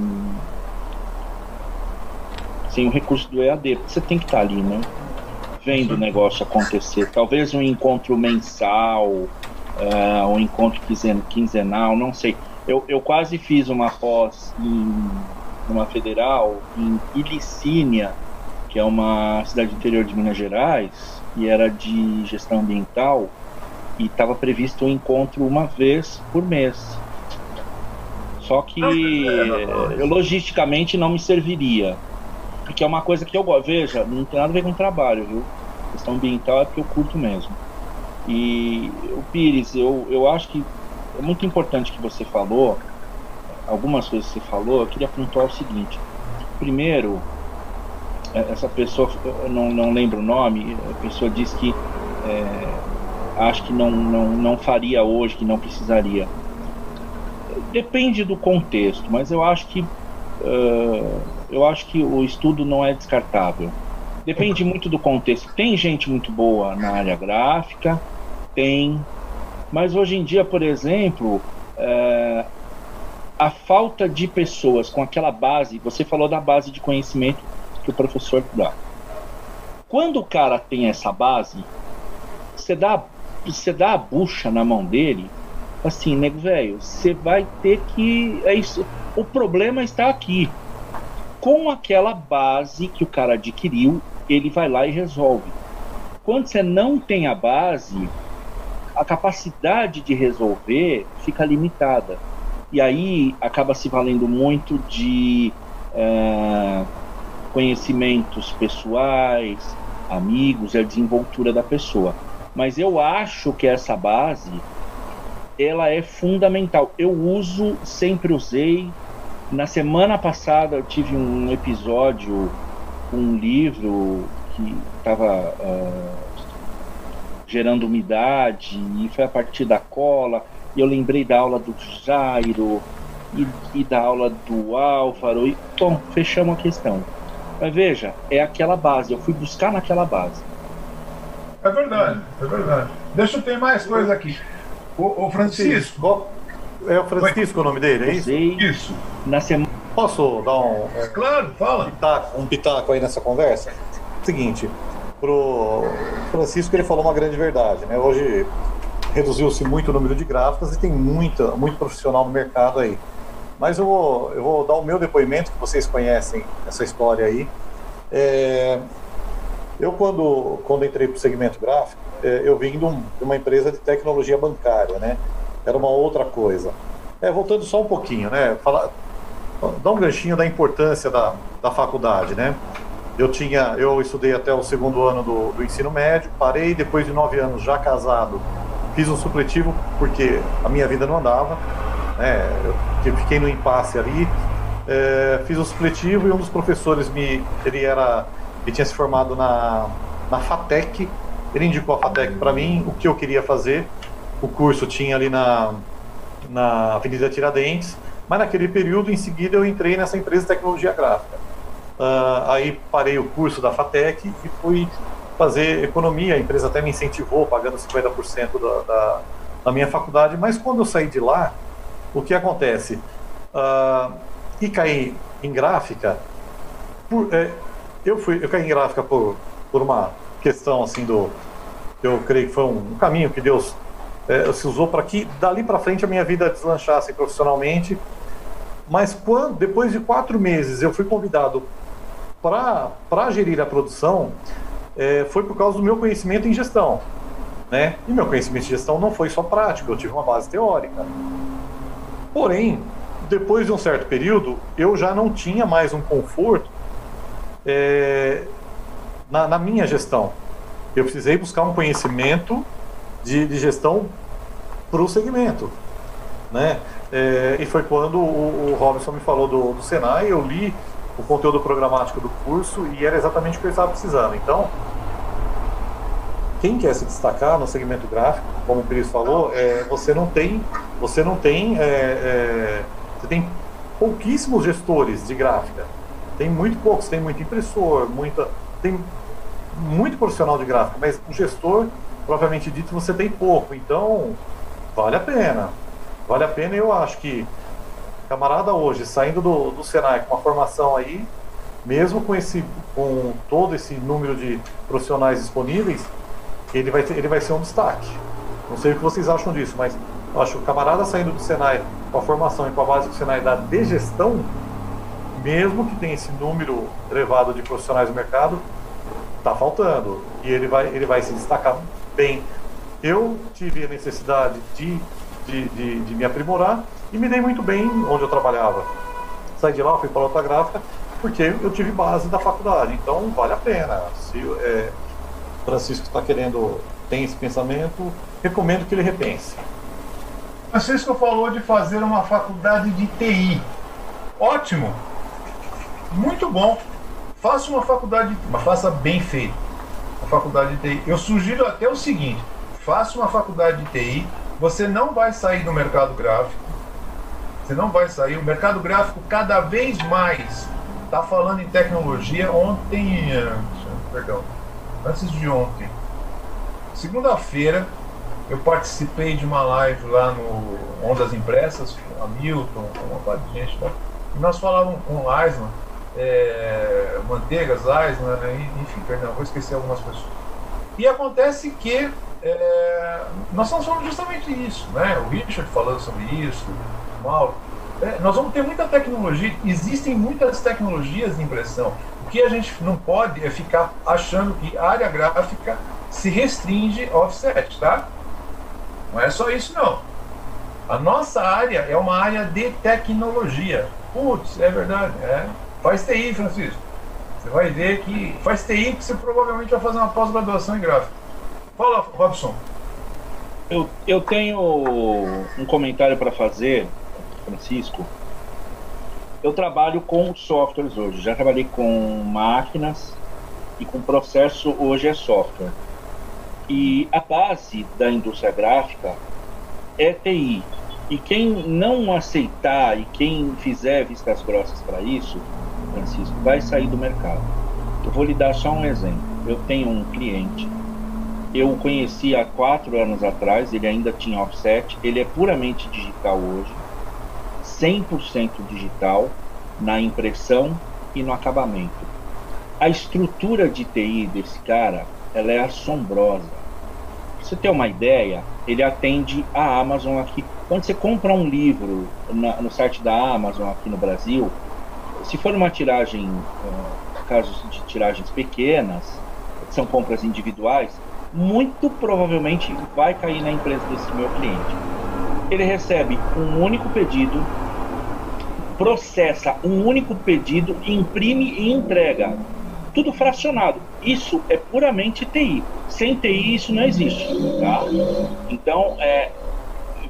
sem o recurso do EAD, porque você tem que estar ali, né? Vendo o negócio acontecer. Talvez um encontro mensal, uh, um encontro quinzenal, não sei. Eu, eu quase fiz uma pós em uma federal em Ilicínia, que é uma cidade interior de Minas Gerais, e era de gestão ambiental, e estava previsto um encontro uma vez por mês. Só que eu, logisticamente não me serviria. Porque é uma coisa que eu gosto. Veja, não tem nada a ver com trabalho, viu? A questão ambiental é porque eu curto mesmo. E o Pires, eu, eu acho que é muito importante que você falou, algumas coisas que você falou, eu queria pontuar o seguinte. Primeiro, é, essa pessoa, eu não, não lembro o nome, a pessoa disse que é, acho que não, não, não faria hoje, que não precisaria. Depende do contexto, mas eu acho que uh, eu acho que o estudo não é descartável. Depende muito do contexto. Tem gente muito boa na área gráfica, tem, mas hoje em dia, por exemplo, uh, a falta de pessoas com aquela base, você falou da base de conhecimento que o professor dá. Quando o cara tem essa base, você dá, você dá a bucha na mão dele, assim, nego velho, você vai ter que. É isso. O problema está aqui. Com aquela base que o cara adquiriu, ele vai lá e resolve. Quando você não tem a base, a capacidade de resolver fica limitada. E aí acaba se valendo muito de. Uh, conhecimentos pessoais, amigos, é a desenvoltura da pessoa. Mas eu acho que essa base ela é fundamental. Eu uso, sempre usei. Na semana passada eu tive um episódio, um livro que estava uh, ah, gerando umidade e foi a partir da cola. E eu lembrei da aula do Jairo e, e da aula do Álvaro e, bom, fechamos a questão. Mas veja, é aquela base. Eu fui buscar naquela base. É verdade, é verdade. Deixa eu ter mais coisa aqui. O, o Francisco. É o Francisco o nome dele, é isso? Isso. Na semana. Posso dar um. Claro, fala. Pitaco, um pitaco aí nessa conversa? Seguinte, pro Francisco ele falou uma grande verdade, né? Hoje reduziu-se muito o número de gráficas e tem muita, muito profissional no mercado aí. Mas eu vou, eu vou dar o meu depoimento, que vocês conhecem essa história aí. É, eu, quando, quando entrei para o segmento gráfico, é, eu vim de, um, de, uma empresa de tecnologia bancária, né? Era uma outra coisa. É, voltando só um pouquinho, né? Falar, dar um ganchinho da importância da, da faculdade, né? Eu tinha, eu estudei até o segundo ano do, do ensino médio, parei depois de nove anos já casado, fiz um supletivo porque a minha vida não andava né? Eu fiquei no impasse ali, é, fiz o supletivo e um dos professores me, ele era, ele tinha se formado na, na Fatec, ele indicou a Fatec para mim, o que eu queria fazer. O curso tinha ali na, na Avenida Tiradentes, mas naquele período, em seguida, eu entrei nessa empresa de tecnologia gráfica. Uh, aí parei o curso da Fatec e fui fazer economia. A empresa até me incentivou, pagando 50% da, da, da minha faculdade. Mas quando eu saí de lá, o que acontece? Uh, e cair em gráfica, por, é, eu, fui, eu caí em gráfica por, por uma questão assim do. Eu creio que foi um, um caminho que Deus é, se usou para que dali para frente a minha vida deslanchasse profissionalmente. Mas quando, depois de quatro meses, eu fui convidado para gerir a produção, é, foi por causa do meu conhecimento em gestão. Né? E meu conhecimento de gestão não foi só prático, eu tive uma base teórica. Porém, depois de um certo período, eu já não tinha mais um conforto é, na, na, minha gestão. Eu precisei buscar um conhecimento de, de gestão para o segmento. Né? É, e foi quando o, o, Robson me falou do, do Senai, eu li o conteúdo programático do curso e era exatamente o que eu estava precisando. Então, quem quer se destacar no segmento gráfico, como o Pires falou, é, você não tem, você não tem, é, é, você tem pouquíssimos gestores de gráfica. Tem muito poucos, tem muito impressor, muita, tem muito profissional de gráfica, mas o gestor, propriamente dito, você tem pouco. Então, vale a pena. Vale a pena, eu acho que camarada hoje, saindo do, do Senai com uma formação aí, mesmo com esse com todo esse número de profissionais disponíveis, ele vai, ter, ele vai ser um destaque. Não sei o que vocês acham disso, mas acho que o camarada saindo do Senai com a formação e com a base do Senai da de gestão, mesmo que tenha esse número elevado de profissionais no mercado, está faltando. E ele vai, ele vai se destacar bem. Eu tive a necessidade de, de, de, de me aprimorar e me dei muito bem onde eu trabalhava. Saí de lá, fui para outra gráfica, porque eu tive base da faculdade. Então vale a pena. Se é, Francisco está querendo, tem esse pensamento, recomendo que ele repense. Francisco falou de fazer uma faculdade de TI. Ótimo! Muito bom. Faça uma faculdade, mas faça bem feito. A faculdade de TI. Eu sugiro até o seguinte: faça uma faculdade de TI. Você não vai sair do mercado gráfico. Você não vai sair. O mercado gráfico cada vez mais está falando em tecnologia. Ontem, perdão, antes de ontem, segunda-feira, eu participei de uma live lá no Ondas Impressas, com a Milton, com uma parte de gente. Tá? E nós falávamos com o Aislan é, Manteigas, Eisner, né? enfim, perdão, vou esquecer algumas pessoas. E acontece que é, nós estamos falando justamente isso, né? O Richard falando sobre isso, o Mauro. É, nós vamos ter muita tecnologia, existem muitas tecnologias de impressão. O que a gente não pode é ficar achando que a área gráfica se restringe offset, tá? Não é só isso não. A nossa área é uma área de tecnologia. Putz, é verdade, é. Faz TI, Francisco. Você vai ver que faz TI que você provavelmente vai fazer uma pós-graduação em gráfico. Fala, Robson. Eu, eu tenho um comentário para fazer, Francisco. Eu trabalho com softwares hoje. Já trabalhei com máquinas e com processo hoje é software. E a base da indústria gráfica é TI. E quem não aceitar e quem fizer vistas grossas para isso, Francisco, vai sair do mercado. Eu vou lhe dar só um exemplo. Eu tenho um cliente, eu o conheci há quatro anos atrás, ele ainda tinha offset, ele é puramente digital hoje, 100% digital na impressão e no acabamento. A estrutura de TI desse cara, ela é assombrosa. Pra você ter uma ideia, ele atende a Amazon aqui. Quando você compra um livro na, no site da Amazon aqui no Brasil, se for uma tiragem, uh, casos de tiragens pequenas, que são compras individuais, muito provavelmente vai cair na empresa desse meu cliente. Ele recebe um único pedido, processa um único pedido, imprime e entrega. Tudo fracionado. Isso é puramente TI. Sem TI isso não existe. Tá? Então, é,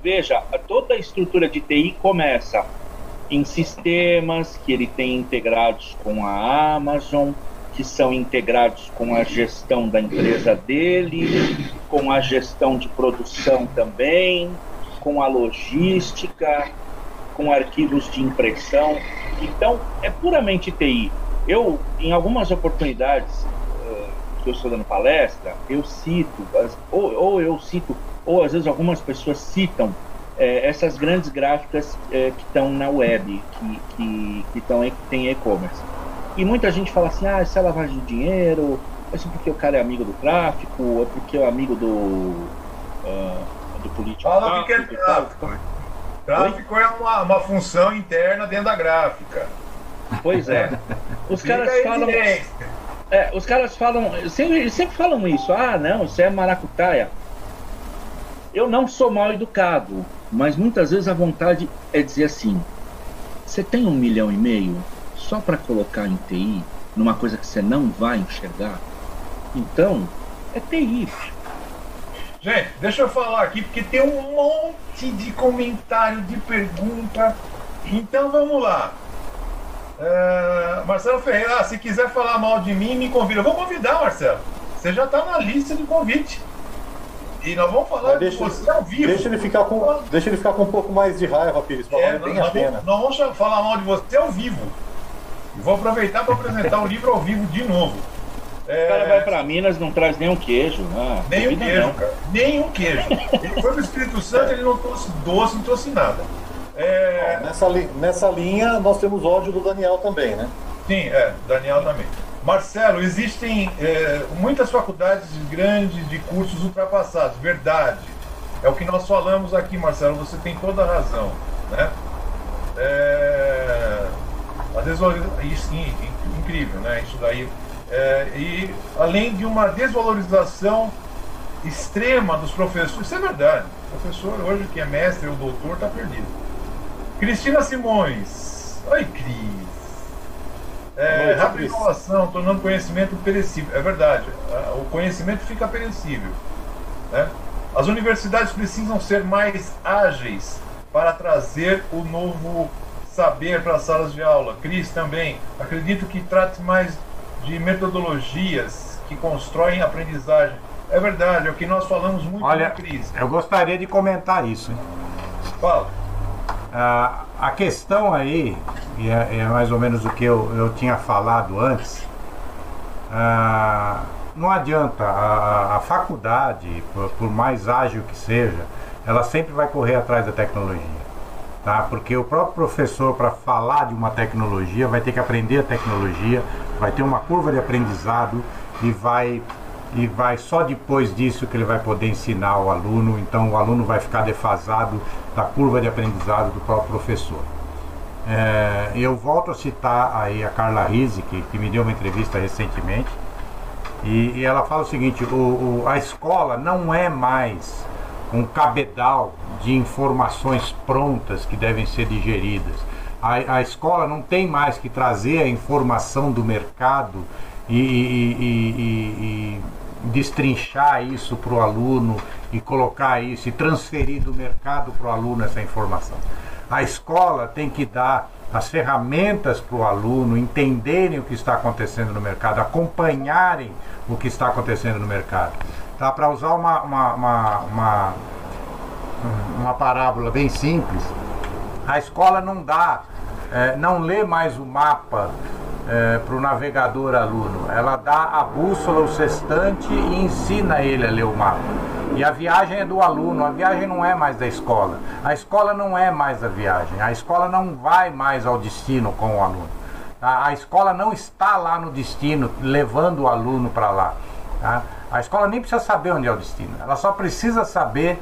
veja, toda a estrutura de TI começa em sistemas que ele tem integrados com a Amazon, que são integrados com a gestão da empresa dele, com a gestão de produção também, com a logística, com arquivos de impressão. Então, é puramente TI. Eu, em algumas oportunidades uh, que eu estou dando palestra, eu cito, ou, ou eu cito, ou às vezes algumas pessoas citam é, essas grandes gráficas é, que estão na web, que, que, que, tão, que tem e-commerce. E muita gente fala assim, ah, isso é lavagem de dinheiro, isso porque o cara é amigo do tráfico, ou porque é amigo do, uh, do político. Fala o que é tráfico. Tráfico é uma, uma função interna dentro da gráfica. Pois é. Os caras falam. É, os caras falam. Sempre, sempre falam isso. Ah, não, você é maracutaia. Eu não sou mal educado. Mas muitas vezes a vontade é dizer assim: você tem um milhão e meio só para colocar em TI, numa coisa que você não vai enxergar? Então, é TI. Gente, deixa eu falar aqui, porque tem um monte de comentário, de pergunta. Então vamos lá. É, Marcelo Ferreira, ah, se quiser falar mal de mim, me convida. Eu vou convidar, Marcelo. Você já está na lista de convite. E nós vamos falar deixa, você ao vivo. Deixa ele, ficar com, deixa ele ficar com um pouco mais de raiva, Pires, é, bem nós, a pena. Nós vamos falar mal de você ao vivo. E vou aproveitar para apresentar o livro ao vivo de novo. É... O cara vai pra Minas não traz nenhum queijo. Ah, nenhum queijo, não. cara. Nenhum queijo. Ele foi pro Espírito Santo, ele não trouxe doce, não trouxe nada. É... Bom, nessa, li nessa linha, nós temos ódio do Daniel também, né? Sim, é, Daniel também. Marcelo, existem é, muitas faculdades grandes de cursos ultrapassados, verdade. É o que nós falamos aqui, Marcelo, você tem toda a razão. Né? É, a desvalorização, incrível, né? Isso daí. É, e além de uma desvalorização extrema dos professores, isso é verdade. O professor hoje que é mestre ou doutor está perdido. Cristina Simões. Oi, Cris. É, rápida inovação, tornando conhecimento perecível. É verdade, o conhecimento fica perecível. Né? As universidades precisam ser mais ágeis para trazer o novo saber para as salas de aula. Cris também, acredito que trate mais de metodologias que constroem aprendizagem. É verdade, é o que nós falamos muito Olha, Cris. Eu gostaria de comentar isso. Hein? Fala. Ah, a questão aí, e é, é, mais ou menos o que eu, eu tinha falado antes, ah, não adianta, a, a faculdade, por, por, mais ágil que seja, ela sempre vai correr atrás da tecnologia. Tá? Porque o próprio professor, para falar de uma tecnologia, vai ter que aprender a tecnologia, vai ter uma curva de aprendizado e vai e vai só depois disso que ele vai poder ensinar ao aluno, então o aluno vai ficar defasado da curva de aprendizado do próprio professor. É, eu volto a citar aí a Carla Rizzi, que, que me deu uma entrevista recentemente, e, e ela fala o seguinte: o, o, a escola não é mais um cabedal de informações prontas que devem ser digeridas. A, a escola não tem mais que trazer a informação do mercado e, e, e destrinchar isso para o aluno e colocar isso e transferir do mercado para o aluno essa informação. A escola tem que dar as ferramentas para o aluno entenderem o que está acontecendo no mercado, acompanharem o que está acontecendo no mercado. Tá? Para usar uma, uma, uma, uma, uma parábola bem simples, a escola não dá, é, não lê mais o mapa é, para o navegador aluno. Ela dá a bússola, o sextante e ensina ele a ler o mapa. E a viagem é do aluno, a viagem não é mais da escola. A escola não é mais a viagem. A escola não vai mais ao destino com o aluno. Tá? A escola não está lá no destino, levando o aluno para lá. Tá? A escola nem precisa saber onde é o destino. Ela só precisa saber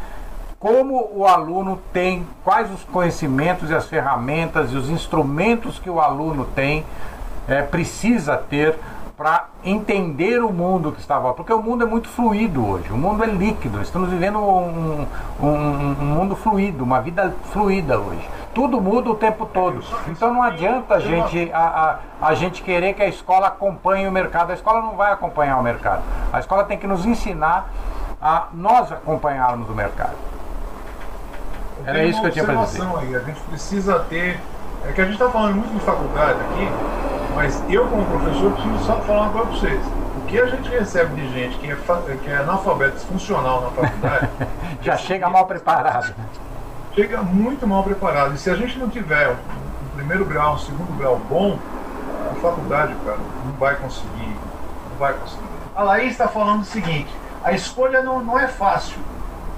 como o aluno tem, quais os conhecimentos e as ferramentas e os instrumentos que o aluno tem é, precisa ter para entender o mundo que estava porque o mundo é muito fluido hoje, o mundo é líquido, estamos vivendo um, um, um, mundo fluido, uma vida fluida hoje. Tudo muda o tempo todo. Então não adianta a gente, a, a, a gente querer que a escola acompanhe o mercado. A escola não vai acompanhar o mercado. A escola tem que nos ensinar a nós acompanharmos o mercado. Era isso que eu tinha para dizer. Aí. A gente precisa ter. É que a gente está falando muito de faculdade aqui, mas eu, como professor, preciso só falar uma coisa para vocês. O que a gente recebe de gente que é, que é analfabeto funcional na faculdade. Já chega mal preparado. Chega muito mal preparado. E se a gente não tiver o primeiro grau, o segundo grau bom, a faculdade, cara, não vai conseguir. Não vai conseguir. A Laís está falando o seguinte: a escolha não, não é fácil.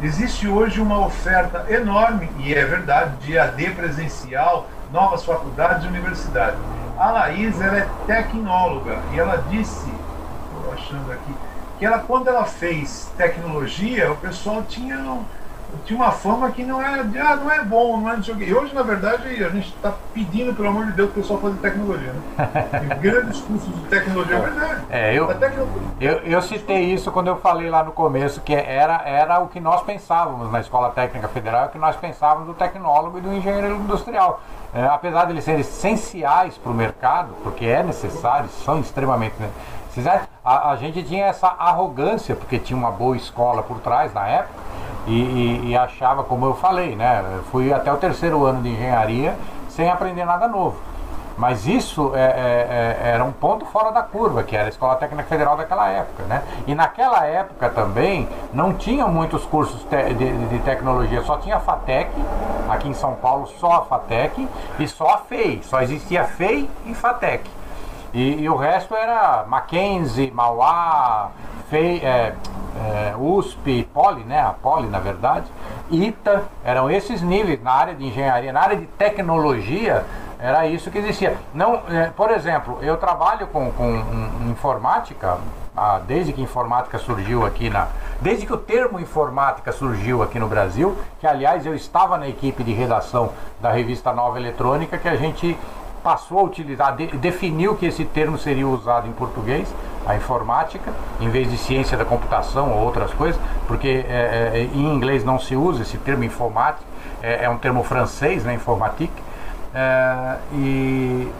Existe hoje uma oferta enorme, e é verdade, de AD presencial, novas faculdades e universidades. A Laís ela é tecnóloga e ela disse, estou achando aqui, que ela quando ela fez tecnologia, o pessoal tinha tinha uma fama que não é, ah, não é bom, não é não sei o quê. E hoje, na verdade, a gente está pedindo, pelo amor de Deus, o pessoal fazer tecnologia. Né? Tem grandes cursos de tecnologia, é verdade. É, eu, eu, eu citei isso quando eu falei lá no começo, que era, era o que nós pensávamos na Escola Técnica Federal, o que nós pensávamos do tecnólogo e do engenheiro industrial. É, apesar de eles serem essenciais para o mercado, porque é necessário, são extremamente necessários, a, a gente tinha essa arrogância, porque tinha uma boa escola por trás na época, e, e, e, achava, como eu falei, né? Eu fui até o terceiro ano de engenharia sem aprender nada novo. Mas isso é, é, é, era um ponto fora da curva, que era a Escola Técnica Federal daquela época. Né? E naquela época também não tinha muitos cursos te de, de, tecnologia, só tinha a FATEC, aqui em São Paulo só a FATEC e só a FEI, só existia FEI e FATEC. E, e o resto era Mackenzie, Mauá, Fei, é, é, USP, Poli, né? A Poli, na verdade, ITA, eram esses níveis na área de engenharia, na área de tecnologia, era isso que existia. Não, é, por exemplo, eu trabalho com, com um, informática, ah, desde que informática surgiu aqui na. Desde que o termo informática surgiu aqui no Brasil, que aliás eu estava na equipe de redação da revista Nova Eletrônica, que a gente passou a utilizar, de, definiu que esse termo seria usado em português, a informática, em vez de ciência da computação ou outras coisas, porque é, é, em inglês não se usa esse termo informática, é, é um termo francês, né, informatique, é, e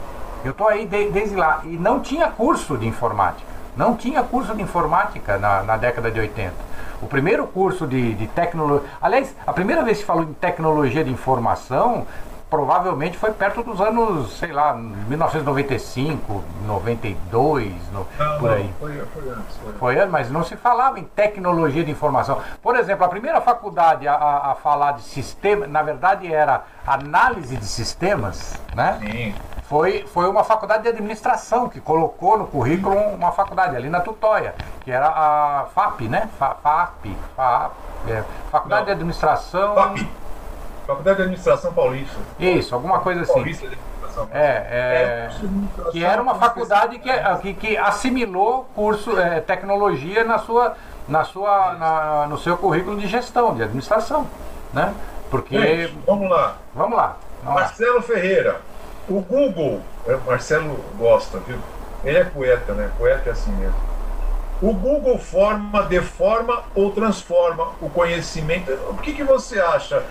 eu estou aí de, desde lá, e não tinha curso de informática, não tinha curso de informática na, na década de 80. O primeiro curso de, de tecnologia. Aliás, a primeira vez que falou em tecnologia de informação provavelmente foi perto dos anos, sei lá, 1995, 92, no, não, por aí. Não, foi, foi, antes. Foi. foi antes, mas não se falava em tecnologia de informação. Por exemplo, a primeira faculdade a, a falar de sistema, na verdade era análise de sistemas, né? Sim. Foi, foi uma faculdade de administração que colocou no currículo uma faculdade ali na Tutóia, que era a FAP, né? FAP, FAP, é, Faculdade não. de Administração. FAP. Faculdade de Administração Paulista. Isso, alguma coisa assim. Paulista de Administração. É, é, é que era uma faculdade que, que, que assimilou curso é, tecnologia na sua, na sua, na, no seu currículo de gestão, de administração, né? Porque Gente, vamos lá. Vamos lá. Vamos Marcelo lá. Ferreira, o Google, é, Marcelo gosta, viu? Ele é poeta, né? Poeta é assim mesmo. O Google forma, deforma ou transforma o conhecimento? O que, que você acha?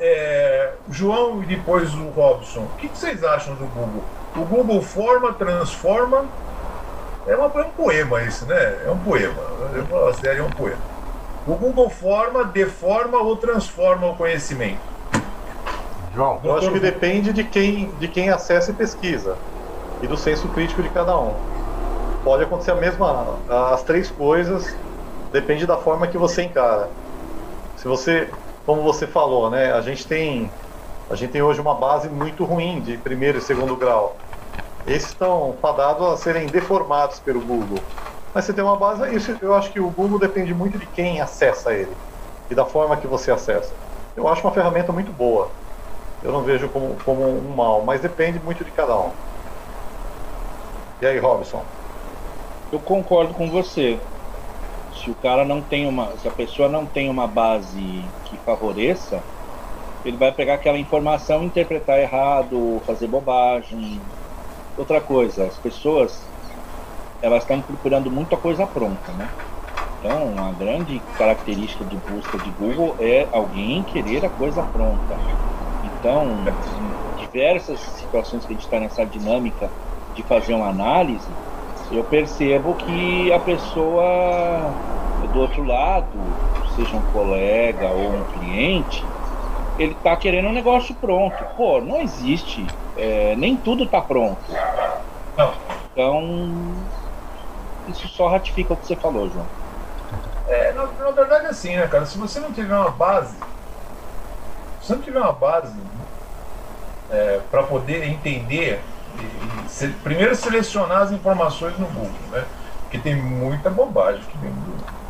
É, João e depois o Robson, o que, que, vocês acham do Google? O Google forma, transforma. É, uma, é um poema isso, né? É um poema. A série é um poema. O Google forma, deforma ou transforma o conhecimento? João, eu acho que depende de quem, de quem acessa e pesquisa e do senso crítico de cada um. Pode acontecer a mesma, as três coisas, depende da forma que você encara. Se você como você falou, né? A gente tem a gente tem hoje uma base muito ruim de primeiro e segundo grau. Esses estão fadados a serem deformados pelo Google. Mas você tem uma base, isso eu acho que o Google depende muito de quem acessa ele e da forma que você acessa. Eu acho uma ferramenta muito boa. Eu não vejo como, como um mal, mas depende muito de cada um. E aí, Robson? Eu concordo com você. Se o cara não tem uma, se a pessoa não tem uma base que favoreça, ele vai pegar aquela informação, interpretar errado, fazer bobagem. Outra coisa, as pessoas elas estão procurando muita coisa pronta, né? Então, a grande característica de busca de Google é alguém querer a coisa pronta. Então, diversas situações que a gente está nessa dinâmica de fazer uma análise, eu percebo que a pessoa do outro lado, seja um colega ou um cliente, ele está querendo um negócio pronto. Pô, não existe. É, nem tudo está pronto. Então, isso só ratifica o que você falou, João. É, na, na verdade é assim, né, cara? Se você não tiver uma base, se você não tiver uma base é, para poder entender se, primeiro selecionar as informações no Google, né? Porque tem muita bobagem que vem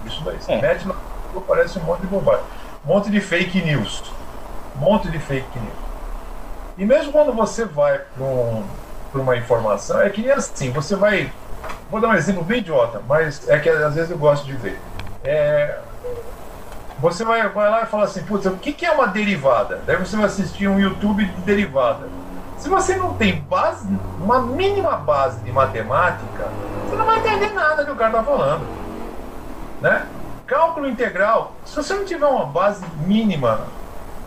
disso daí. Você é. mete lá, aparece um monte de bobagem. Um monte de fake news. Um monte de fake news. E mesmo quando você vai para um, uma informação, é que nem assim, você vai. Vou dar um exemplo bem idiota, mas é que às vezes eu gosto de ver. É, você vai, vai lá e fala assim, putz, o que, que é uma derivada? Daí você vai assistir um YouTube de derivada. Se você não tem base, uma mínima base de matemática, você não vai entender nada que o cara está falando. Né? Cálculo integral, se você não tiver uma base mínima,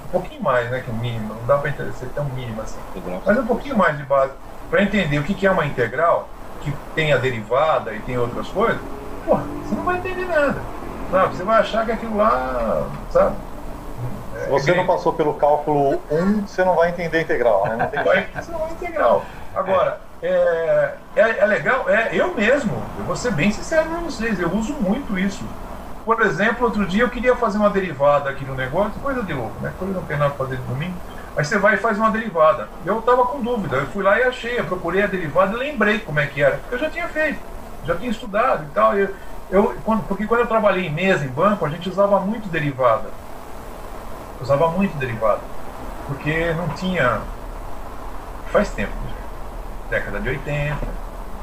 um pouquinho mais né, que o mínimo, não dá para ser tão mínimo assim, mas um pouquinho mais de base para entender o que é uma integral, que tem a derivada e tem outras coisas, porra, você não vai entender nada. Sabe? Você vai achar que aquilo lá, sabe? Se você não passou pelo cálculo 1, você não vai entender integral, né? Não tem... você não vai integral. Agora, é, é, é, legal, é, eu mesmo, eu vou ser bem sincero para vocês, eu uso muito isso. Por exemplo, outro dia eu queria fazer uma derivada aqui no negócio, coisa de louco, né? Coisa não tem nada fazer de domingo. Aí você vai e faz uma derivada. Eu estava com dúvida, eu fui lá e achei, eu procurei a derivada e lembrei como é que era, porque eu já tinha feito, já tinha estudado e tal. Eu, eu, quando, porque quando eu trabalhei em mesa, em banco, a gente usava muito derivada. Usava muito derivada. Porque não tinha. Faz tempo, década de 80,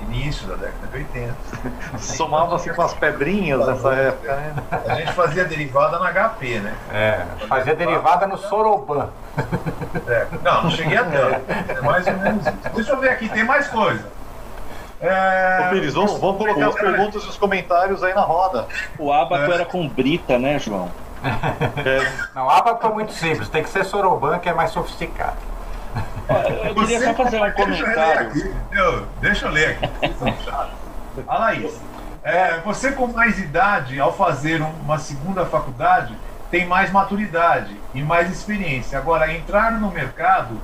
início da década de 80. Somava-se com as pedrinhas nessa época, né? A gente fazia derivada na HP, né? É, fazia derivada no Soroban. É, não, não cheguei até. É mais ou menos isso. Deixa eu ver aqui, tem mais coisa. É... Ô, Pires, vamos, vamos colocar as perguntas e os comentários aí na roda. O abaco era com brita, né, João? É, Não, abaco é muito simples, tem que ser Soroban que é mais sofisticado. Eu queria só fazer um Deixa eu ler comentário. aqui. Eu- deixa eu ler aqui. vocês são chatos. A Laís, é, você com mais idade, ao fazer um- uma segunda faculdade, tem mais maturidade e mais experiência. Agora, entrar no mercado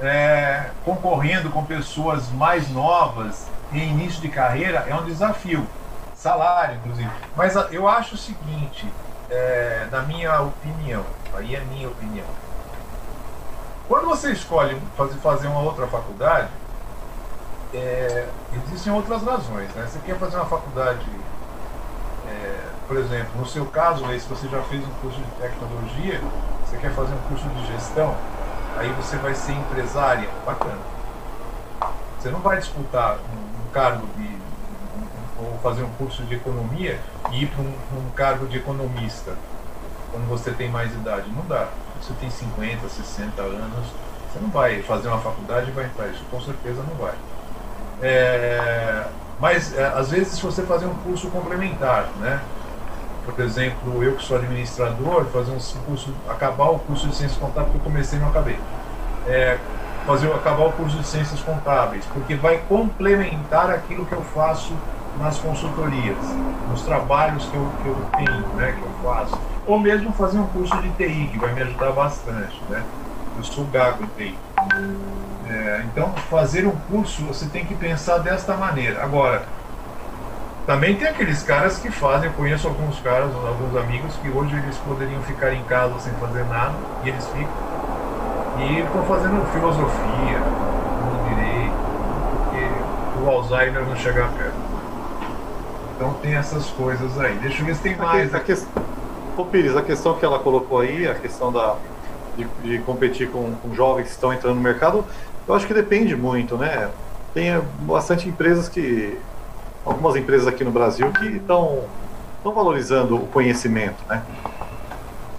é, concorrendo com pessoas mais novas em início de carreira é um desafio. Salário, inclusive. Mas a- eu acho o seguinte, é, na minha opinião, aí é minha opinião. Quando você escolhe fazer, fazer uma outra faculdade, é, existem outras razões. Né? Você quer fazer uma faculdade, é, por exemplo, no seu caso, aí, se você já fez um curso de tecnologia, você quer fazer um curso de gestão, aí você vai ser empresária, bacana. Você não vai disputar um, um cargo de. um- ou fazer um curso de economia e ir para um, um cargo de economista quando você tem mais idade. Não dá. Você tem 50, 60 anos, você não vai fazer uma faculdade e vai entrar isso, com certeza não vai. É, mas é, às vezes se você fazer um curso complementar, né? Por exemplo, eu que sou administrador, fazer um curso, acabar o curso de ciências contábeis que eu comecei e não acabei. É, fazer acabar o curso de ciências contábeis, porque vai complementar aquilo que eu faço nas consultorias, nos trabalhos que eu, que eu tenho, né, que eu faço. Ou mesmo fazer um curso de TI, que vai me ajudar bastante. Né? Eu sou gago em TI. É, então, fazer um curso, você tem que pensar desta maneira. Agora, também tem aqueles caras que fazem, eu conheço alguns caras, alguns amigos, que hoje eles poderiam ficar em casa sem fazer nada, e eles ficam. E estão fazendo filosofia, no direito, porque o Alzheimer não chega perto. Então tem essas coisas aí. Deixa eu ver se tem mais. a, que, Ô Pires, a questão que ela colocou aí, a questão da, de, de competir com, com jovens que estão entrando no mercado, eu acho que depende muito, né? Tem bastante empresas que. Algumas empresas aqui no Brasil que estão estão valorizando o conhecimento, né?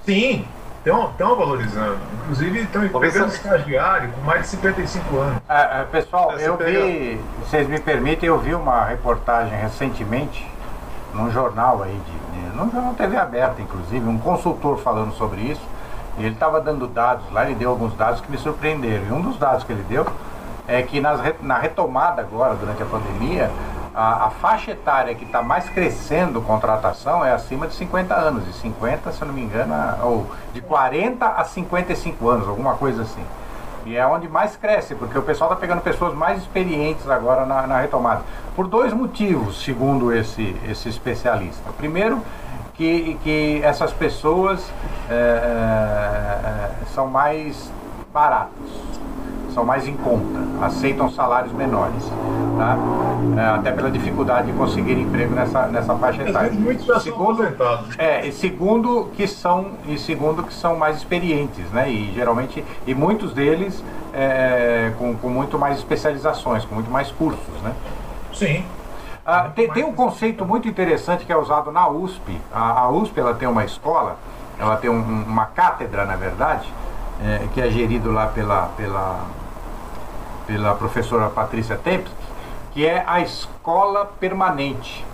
Sim, estão valorizando. Inclusive estão pegando essa- estagiário com mais de 55 anos. É, pessoal, É, você eu pega- vi, vocês me permitem, eu vi uma reportagem recentemente num jornal aí, de, de, num jornal TV aberta, inclusive, um consultor falando sobre isso. E ele estava dando dados lá, ele deu alguns dados que me surpreenderam. E um dos dados que ele deu é que nas, na retomada agora, durante a pandemia, a, a faixa etária que está mais crescendo contratação é acima de 50 anos. De 50, se eu não me engano, ou de 40 a 55 anos, alguma coisa assim. E é onde mais cresce, porque o pessoal está pegando pessoas mais experientes agora na, na retomada. Por dois motivos, segundo esse, esse especialista. Primeiro, que, que essas pessoas é, é, são mais baratas, são mais em conta, aceitam salários menores. Tá? É, até pela dificuldade de conseguir emprego nessa, nessa faixa etária. muitos já Segundo, é, e segundo que são e segundo que são mais experientes, né? E geralmente e muitos deles é, com, com muito mais especializações, com muito mais cursos, né? Sim. Ah, tem, tem um conceito muito interessante que é usado na USP. A, a USP ela tem uma escola, ela tem um- uma cátedra, na verdade, é, que é gerido lá pela, pela, pela professora Patrícia Tempes, que é a escola permanente.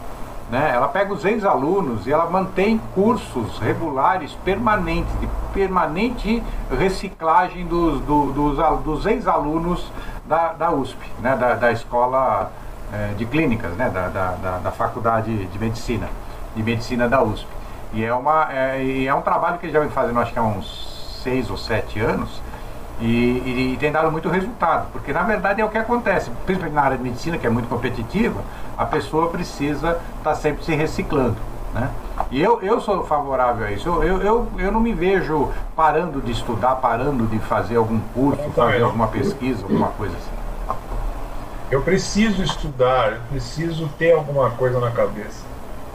Né? Ela pega os ex-alunos e ela mantém cursos regulares permanentes, de permanente reciclagem dos, do- dos, dos ex-alunos da, da USP, né? da, da escola eh, de clínicas, né? da, da, da, da faculdade de medicina, de medicina da USP. E é, uma, é, é um trabalho que já vem fazendo acho que há uns seis ou sete anos, e, e- e tem dado muito resultado, porque na verdade é o que acontece, principalmente na área de medicina, que é muito competitiva, a pessoa precisa estar sempre se reciclando. Né? E eu, eu sou favorável a isso. Eu, eu, eu, eu não me vejo parando de estudar, parando de fazer algum curso, fazer alguma pesquisa, alguma coisa assim. Eu preciso estudar, eu preciso ter alguma coisa na cabeça.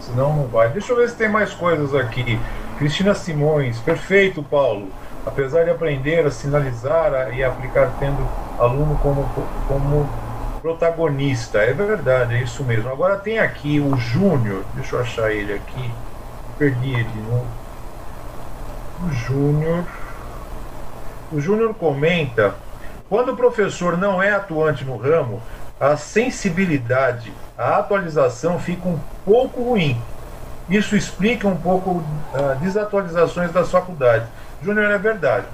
Senão não vai. Deixa eu ver se tem mais coisas aqui. Cristina Simões, perfeito, Paulo. Apesar de aprender a sinalizar e aplicar tendo aluno como, como protagonista. É verdade, é isso mesmo. Agora tem aqui o Júnior, deixa eu achar ele aqui. Perdi ele novo. O Júnior. O Júnior comenta: quando o professor não é atuante no ramo, a sensibilidade, a atualização fica um pouco ruim. Isso explica um pouco uh, desatualizações das faculdades. Júnior, é verdade.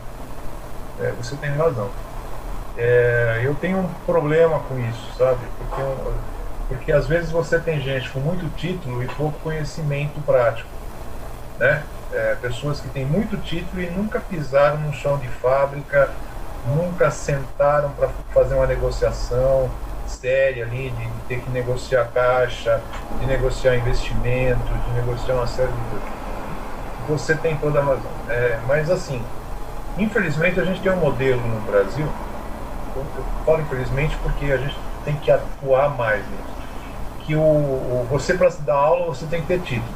É, você tem razão. É, eu tenho um problema com isso, sabe? Porque, porque às vezes você tem gente com muito título e pouco conhecimento prático, né? É, pessoas que têm muito título e nunca pisaram no chão de fábrica, nunca sentaram para fazer uma negociação séria ali, de, de ter que negociar caixa, de negociar investimento, de negociar uma série de Você tem toda a razão. É, mas assim, infelizmente a gente tem um modelo no Brasil eu, falo infelizmente porque a gente tem que atuar mais nisso. Que o, o você para dar aula você tem que ter título.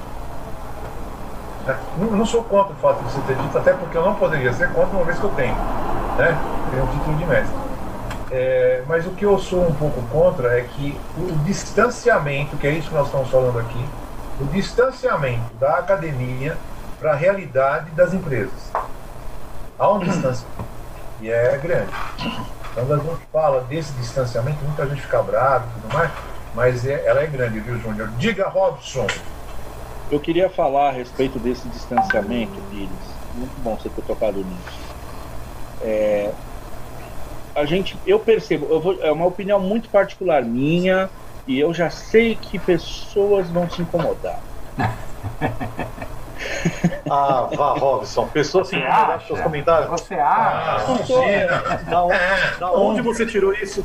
Né? Não, não, sou contra o fato de você ter título, até porque eu não poderia ser contra uma vez que eu tenho. Né? Tenho um título de mestre. É, mas o que eu sou um pouco contra é que o distanciamento, que é isso que nós estamos falando aqui, o distanciamento da academia para a realidade das empresas. Há um distanciamento e é grande. Quando a gente fala desse distanciamento, muita gente fica brava e tudo mais, mas é, ela é grande, viu, Júnior? Diga, Robson. Eu queria falar a respeito desse distanciamento, Pires. Muito bom você ter tocado nisso. É, a gente, eu percebo, eu vou, é uma opinião muito particular minha e eu já sei que pessoas vão se incomodar. Ah, vá, Robson. Pessoas você acha? seus comentários. Você acha? Ah, da, onde, da onde você tirou isso?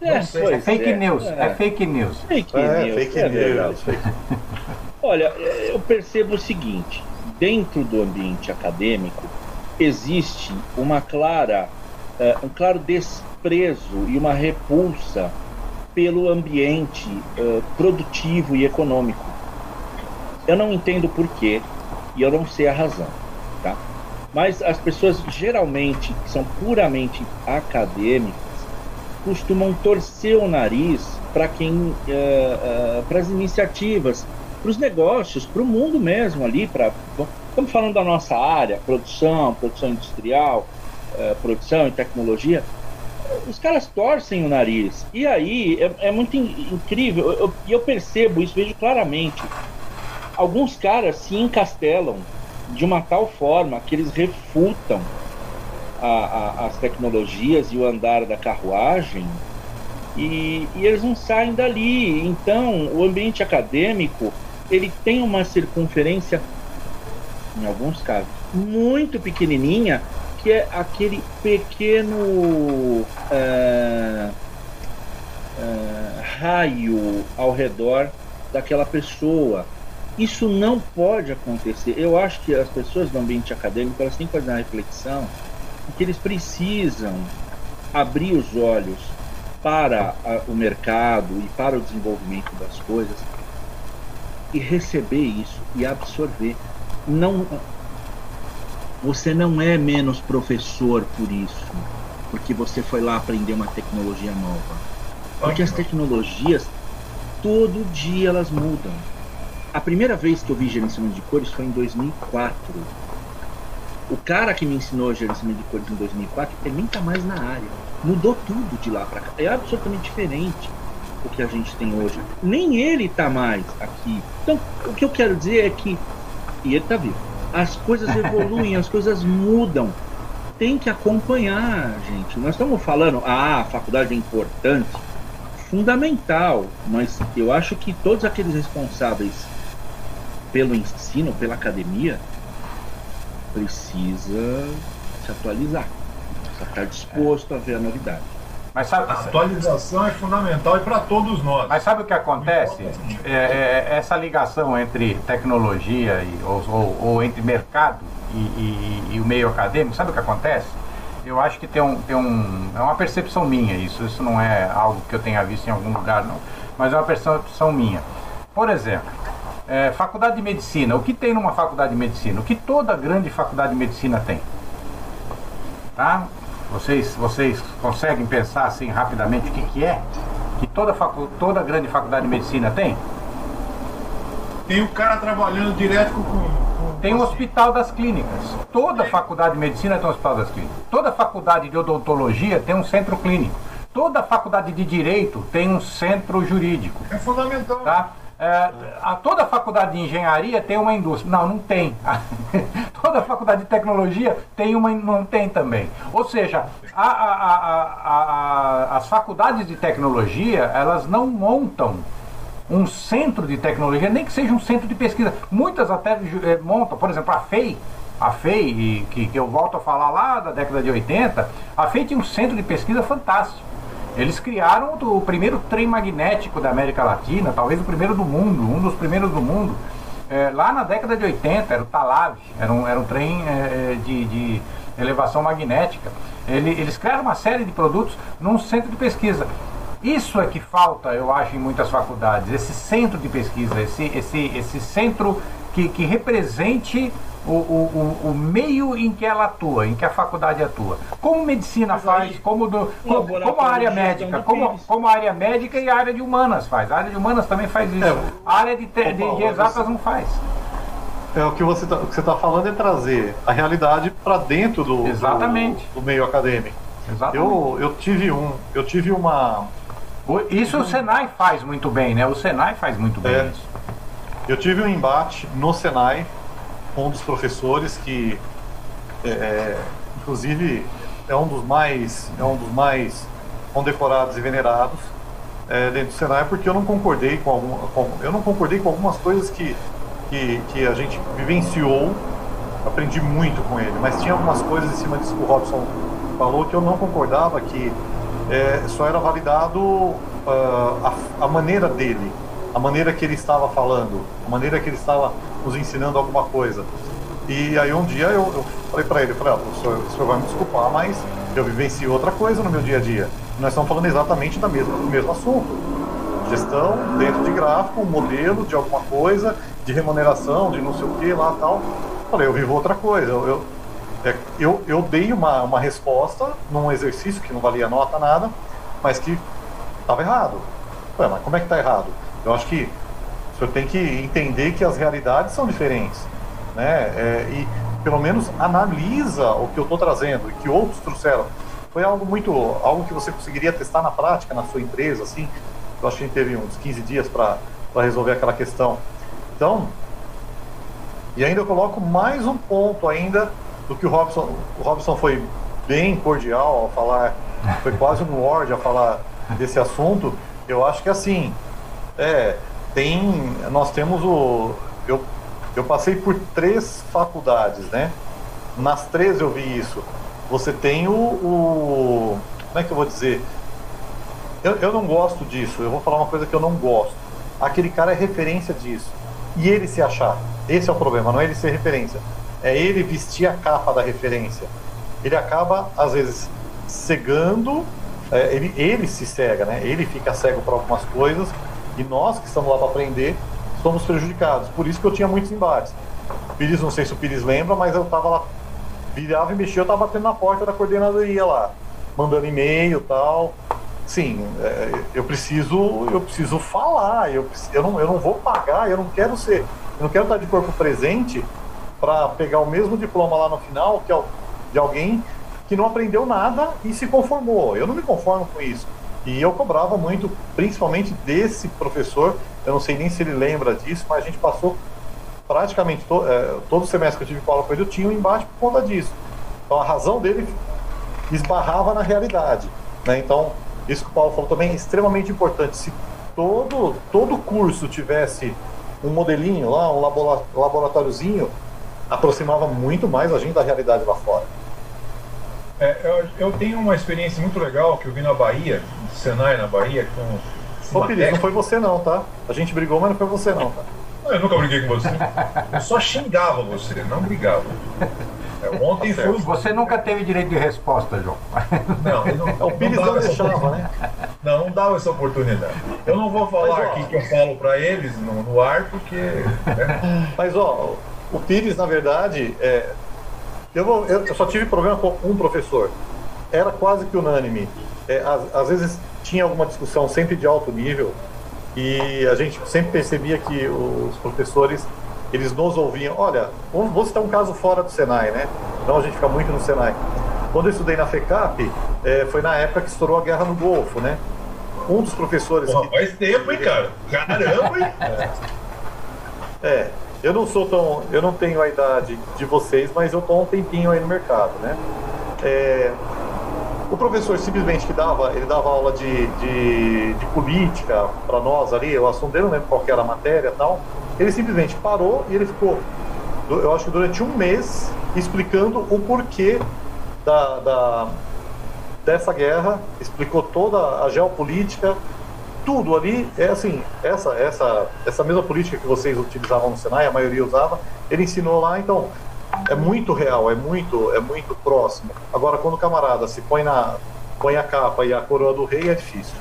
É, é fake é, news. É. é. fake news. Fake é, news. Fake é news. Olha, eu percebo o seguinte: dentro do ambiente acadêmico existe uma clara, uh, um claro desprezo e uma repulsa pelo ambiente uh, produtivo e econômico. Eu não entendo por quê e eu não sei a razão, tá? Mas as pessoas geralmente que são puramente acadêmicas costumam torcer o nariz para quem, uh, uh, para as iniciativas, para os negócios, para o mundo mesmo ali, para estamos falando da nossa área, produção, produção industrial, uh, produção e tecnologia, os caras torcem o nariz. E aí é, é muito in incrível, eu, eu, percebo isso, vejo claramente alguns caras se encastelam de uma tal forma que eles refutam a, a, as tecnologias e o andar da carruagem e, e, eles não saem dali. Então, o ambiente acadêmico ele tem uma circunferência, em alguns casos, muito pequenininha, que é aquele pequeno uh, uh, raio ao redor daquela pessoa. Isso não pode acontecer. Eu acho que as pessoas do ambiente acadêmico elas têm que fazer uma reflexão que eles precisam abrir os olhos para a, o mercado e para o desenvolvimento das coisas e receber isso e absorver. Não, você não é menos professor por isso, porque você foi lá aprender uma tecnologia nova. Porque as tecnologias todo dia elas mudam. A primeira vez que eu vi gerenciamento de cores foi em 2004. O cara que me ensinou gerenciamento de cores em 2004, ele nem tá mais na área. Mudou tudo de lá para cá. É absolutamente diferente o que a gente tem hoje. Nem ele tá mais aqui. Então, o que eu quero dizer é que e ele tá vivo. As coisas evoluem, as coisas mudam. Tem que acompanhar, gente. Nós estamos falando, ah, a faculdade é importante, fundamental, mas eu acho que todos aqueles responsáveis pelo ensino, pela academia, precisa se atualizar, precisa estar disposto a ver a novidade. Mas sabe, a atualização é fundamental e para todos nós. Mas sabe o que acontece? É, é, essa ligação entre tecnologia e, ou, ou, ou entre mercado e, e, e, o meio acadêmico, sabe o que acontece? Eu acho que tem um, tem um. É uma percepção minha isso, isso não é algo que eu tenha visto em algum lugar, não. Mas é uma percepção minha. Por exemplo, é, faculdade de medicina. O que tem numa faculdade de medicina? O que toda grande faculdade de medicina tem? Tá? Vocês, vocês conseguem pensar assim rapidamente o que, que é? Que toda, facu toda grande faculdade de medicina tem? Tem o cara trabalhando direto com. com tem o hospital das clínicas. Toda faculdade de medicina tem um hospital das clínicas. Toda faculdade de odontologia tem um centro clínico. Toda faculdade de direito tem um centro jurídico. É fundamental. Tá? É, a, toda faculdade de engenharia tem uma indústria. Não, não tem. toda faculdade de tecnologia tem uma. Não tem também. Ou seja, a, a, as faculdades de tecnologia, elas não montam um centro de tecnologia, nem que seja um centro de pesquisa. Muitas até é, montam, por exemplo, a FEI, a FEI, que, que eu volto a falar lá da década de 80, a FEI tinha um centro de pesquisa fantástico. Eles criaram o primeiro trem magnético da América Latina, talvez o primeiro do mundo, um dos primeiros do mundo. É, lá na década de 80, era o Talave, era um, era um trem é, é, de, de, elevação magnética. Ele, eles criaram uma série de produtos num centro de pesquisa. Isso é que falta, eu acho, em muitas faculdades, esse centro de pesquisa, esse, esse, esse centro que, que represente o, o, o, meio em que ela atua, em que a faculdade atua. Como medicina faz, como, do, como, como, a área médica, como, como a área médica e a área de humanas faz. A área de humanas também faz isso. É, a área de, te, de, de exatas não faz. É, o que você está tá falando é trazer a realidade para dentro do, Exatamente. Do, do, meio acadêmico. Exatamente. Eu, eu tive um, eu tive uma. Isso o Senai faz muito bem, né? O Senai faz muito bem é, isso. Eu tive um embate no Senai com um dos professores que, é, é, inclusive, é um dos mais, é um dos mais condecorados e venerados é, dentro do Senai, porque eu não concordei com, algum, com, eu não concordei com algumas coisas que, que, que a gente vivenciou. Aprendi muito com ele, mas tinha algumas coisas em cima disso que o Robson falou que eu não concordava que é, só era validado uh, a, a maneira dele, a maneira que ele estava falando, a maneira que ele estava nos ensinando alguma coisa. E aí um dia eu, eu falei para ele, falei, ah, professor, o senhor vai me desculpar, mas eu vivencio outra coisa no meu dia a dia. Nós estamos falando exatamente da mesma, do mesmo assunto. Gestão dentro de gráfico, um modelo de alguma coisa, de remuneração, de não sei o que lá tal. Falei, eu vivo outra coisa. Eu, eu, é, eu, eu dei uma, uma resposta num exercício que não valia nota, nada, mas que estava errado. Ué, mas como é que está errado? Eu acho que o senhor tem que entender que as realidades são diferentes, né? É, e pelo menos analisa o que eu estou trazendo e que outros trouxeram. Foi algo muito, algo que você conseguiria testar na prática na sua empresa, assim. Eu acho que teve uns 15 dias para resolver aquela questão. Então, e ainda eu coloco mais um ponto ainda do que o Robson, o Robson foi bem cordial ao falar, foi quase um lord a falar desse assunto. Eu acho que assim, é, tem, nós temos o, eu, eu passei por três faculdades, né? Nas três eu vi isso. Você tem o, o como é que eu vou dizer? Eu, eu não gosto disso. Eu vou falar uma coisa que eu não gosto. Aquele cara é referência disso. E ele se achar. Esse é o problema, não é ele ser referência. É ele vestir a capa da referência. Ele acaba, às vezes, cegando. É, ele, ele se cega, né? Ele fica cego para algumas coisas e nós que estamos lá para aprender somos prejudicados. Por isso que eu tinha muitos embates. Pires, não sei se o Pires lembra, mas eu estava lá, virava e mexia, eu estava batendo na porta da coordenadoria lá, mandando e-mail tal. Sim, é, eu preciso, eu preciso falar, eu, eu, não, eu não vou pagar, eu não quero ser, eu não quero estar de corpo presente para pegar o mesmo diploma lá no final que é de alguém que não aprendeu nada e se conformou. Eu não me conformo com isso. E eu cobrava muito, principalmente desse professor, eu não sei nem se ele lembra disso, mas a gente passou praticamente to, é, todo semestre que eu tive com aula com ele, eu tinha um embate por conta disso. Então a razão dele esbarrava na realidade. Né? Então, isso que o Paulo falou também é extremamente importante. Se todo, todo curso tivesse um modelinho lá, um laboratóriozinho, aproximava muito mais a gente da realidade lá fora. É, eu, eu, tenho uma experiência muito legal que eu vi na Bahia, Senai na Bahia, com. Ô, Pires, não foi você não, tá? A gente brigou, mas não foi você não, tá? Eu nunca briguei com você. Eu só xingava você, não brigava. É, ontem tá foi. Você nunca teve direito de resposta, João. Não, não, é, o Pires não, não deixava, né? Não, não dava essa oportunidade. Eu não vou falar mas, aqui que eu falo para eles no, no, ar, porque. Né? Mas, ó, o Pires, na verdade, é, eu, vou, eu, só tive problema com um professor. Era quase que unânime. É, às, às vezes tinha alguma discussão sempre de alto nível e a gente sempre percebia que os professores eles nos ouviam. Olha, vou citar um caso fora do Senai, né? Não a gente fica muito no Senai. Quando eu estudei na FECAP, é, foi na época que estourou a guerra no Golfo, né? Um dos professores. Pô, que... Faz tempo, hein, cara? Caramba, hein? É. é. Eu não sou tão. Eu não tenho a idade de vocês, mas eu estou um tempinho aí no mercado, né? É, o professor simplesmente que dava, ele dava aula de, de, de política para nós ali, o assunto dele, não lembro qual era a matéria tal. Ele simplesmente parou e ele ficou, eu acho que durante um mês, explicando o porquê da, da dessa guerra, explicou toda a geopolítica, tudo ali é assim, essa, essa, essa mesma política que vocês utilizavam no Senai, a maioria usava, ele ensinou lá, então é muito real, é muito, é muito próximo. Agora, quando o camarada se põe na põe a capa e a coroa do rei, é difícil.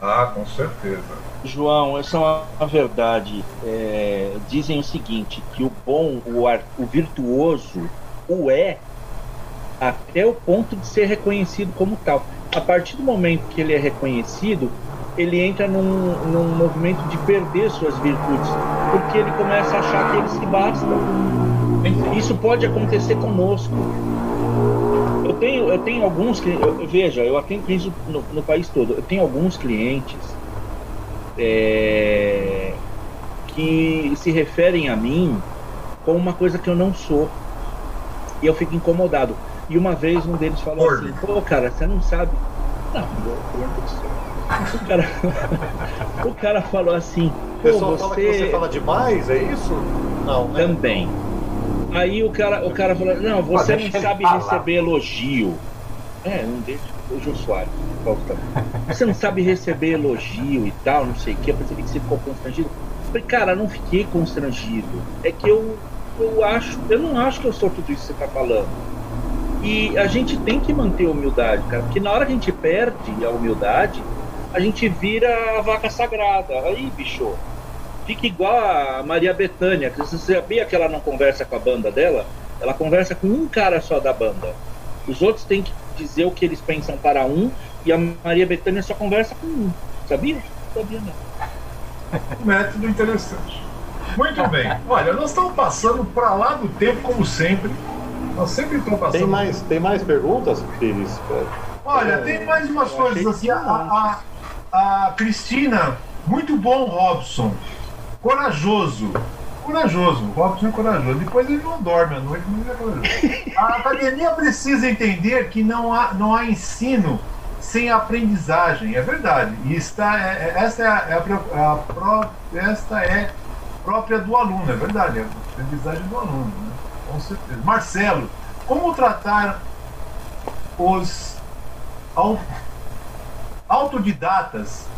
Ah, com certeza. João, essa é uma verdade. É, dizem o seguinte, que o bom, o, ar, o virtuoso, o é até o ponto de ser reconhecido como tal. A partir do momento que ele é reconhecido, ele entra num, num movimento de perder suas virtudes, porque ele começa a achar que ele se basta. Isso pode acontecer conosco. Eu tenho, eu tenho alguns clientes, veja, eu atendo isso no, no, país todo. Eu tenho alguns clientes é, que se referem a mim como uma coisa que eu não sou. E eu fico incomodado. E uma vez um deles falou assim: pô, cara, você não sabe. Não, eu, o cara, o cara falou assim. O pessoal você... fala que você fala demais, é isso? Não, né? Também. Aí o cara, o cara falou, não, você não sabe receber elogio. É, não deixa. O Jô Soares, Você não sabe receber elogio e tal, não sei o que. Eu percebi que você ficou constrangido. Eu falei, cara, não fiquei constrangido. É que eu, eu acho, eu não acho que eu sou tudo isso que você tá falando. E a gente tem que manter a humildade, cara, porque na hora que a gente perde a humildade, a gente vira a vaca sagrada. Aí, bicho, fica igual a Maria Bethânia, que você sabia que ela não conversa com a banda dela? Ela conversa com um cara só da banda. Os outros têm que dizer o que eles pensam para um e a Maria Bethânia só conversa com um. Sabia? Sabia não. Método interessante. Muito bem. Olha, nós estamos passando para lá do tempo, como sempre. Nós sempre estamos passando. Tem mais, tem mais perguntas, Pires? Olha, é, tem mais umas coisas assim. A, a, a Cristina, muito bom, Robson. Corajoso. Corajoso. O Robson é corajoso. Depois ele não dorme à noite, mas é corajoso. A academia precisa entender que não há, não há ensino sem aprendizagem. É verdade. E está, é, é esta é a, é a, a pro, esta é própria do aluno, é verdade. É a aprendizagem do aluno, né? com certeza. Marcelo, como tratar os autodidatas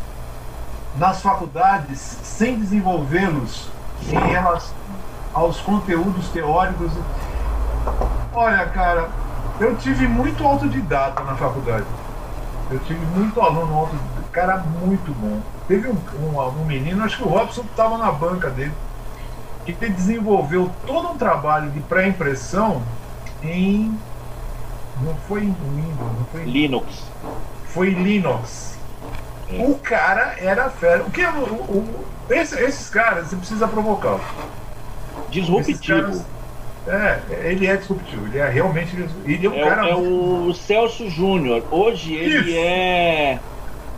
nas faculdades sem desenvolvê-los em relação aos conteúdos teóricos. Olha, cara, eu tive muito autodidata na faculdade. Eu tive muito aluno autodidata, cara muito bom. Teve um, um, um menino, acho que o Robson estava na banca dele, que desenvolveu todo um trabalho de pré-impressão em. Não foi em Windows, não foi em Linux foi Linux. É. O cara era fera. O que o, o, esse, esses caras você precisa provocar. Disruptivo. é, ele é disruptivo. Ele é realmente. Ele é um é, cara. É o Celso Júnior. Hoje ele Isso. é.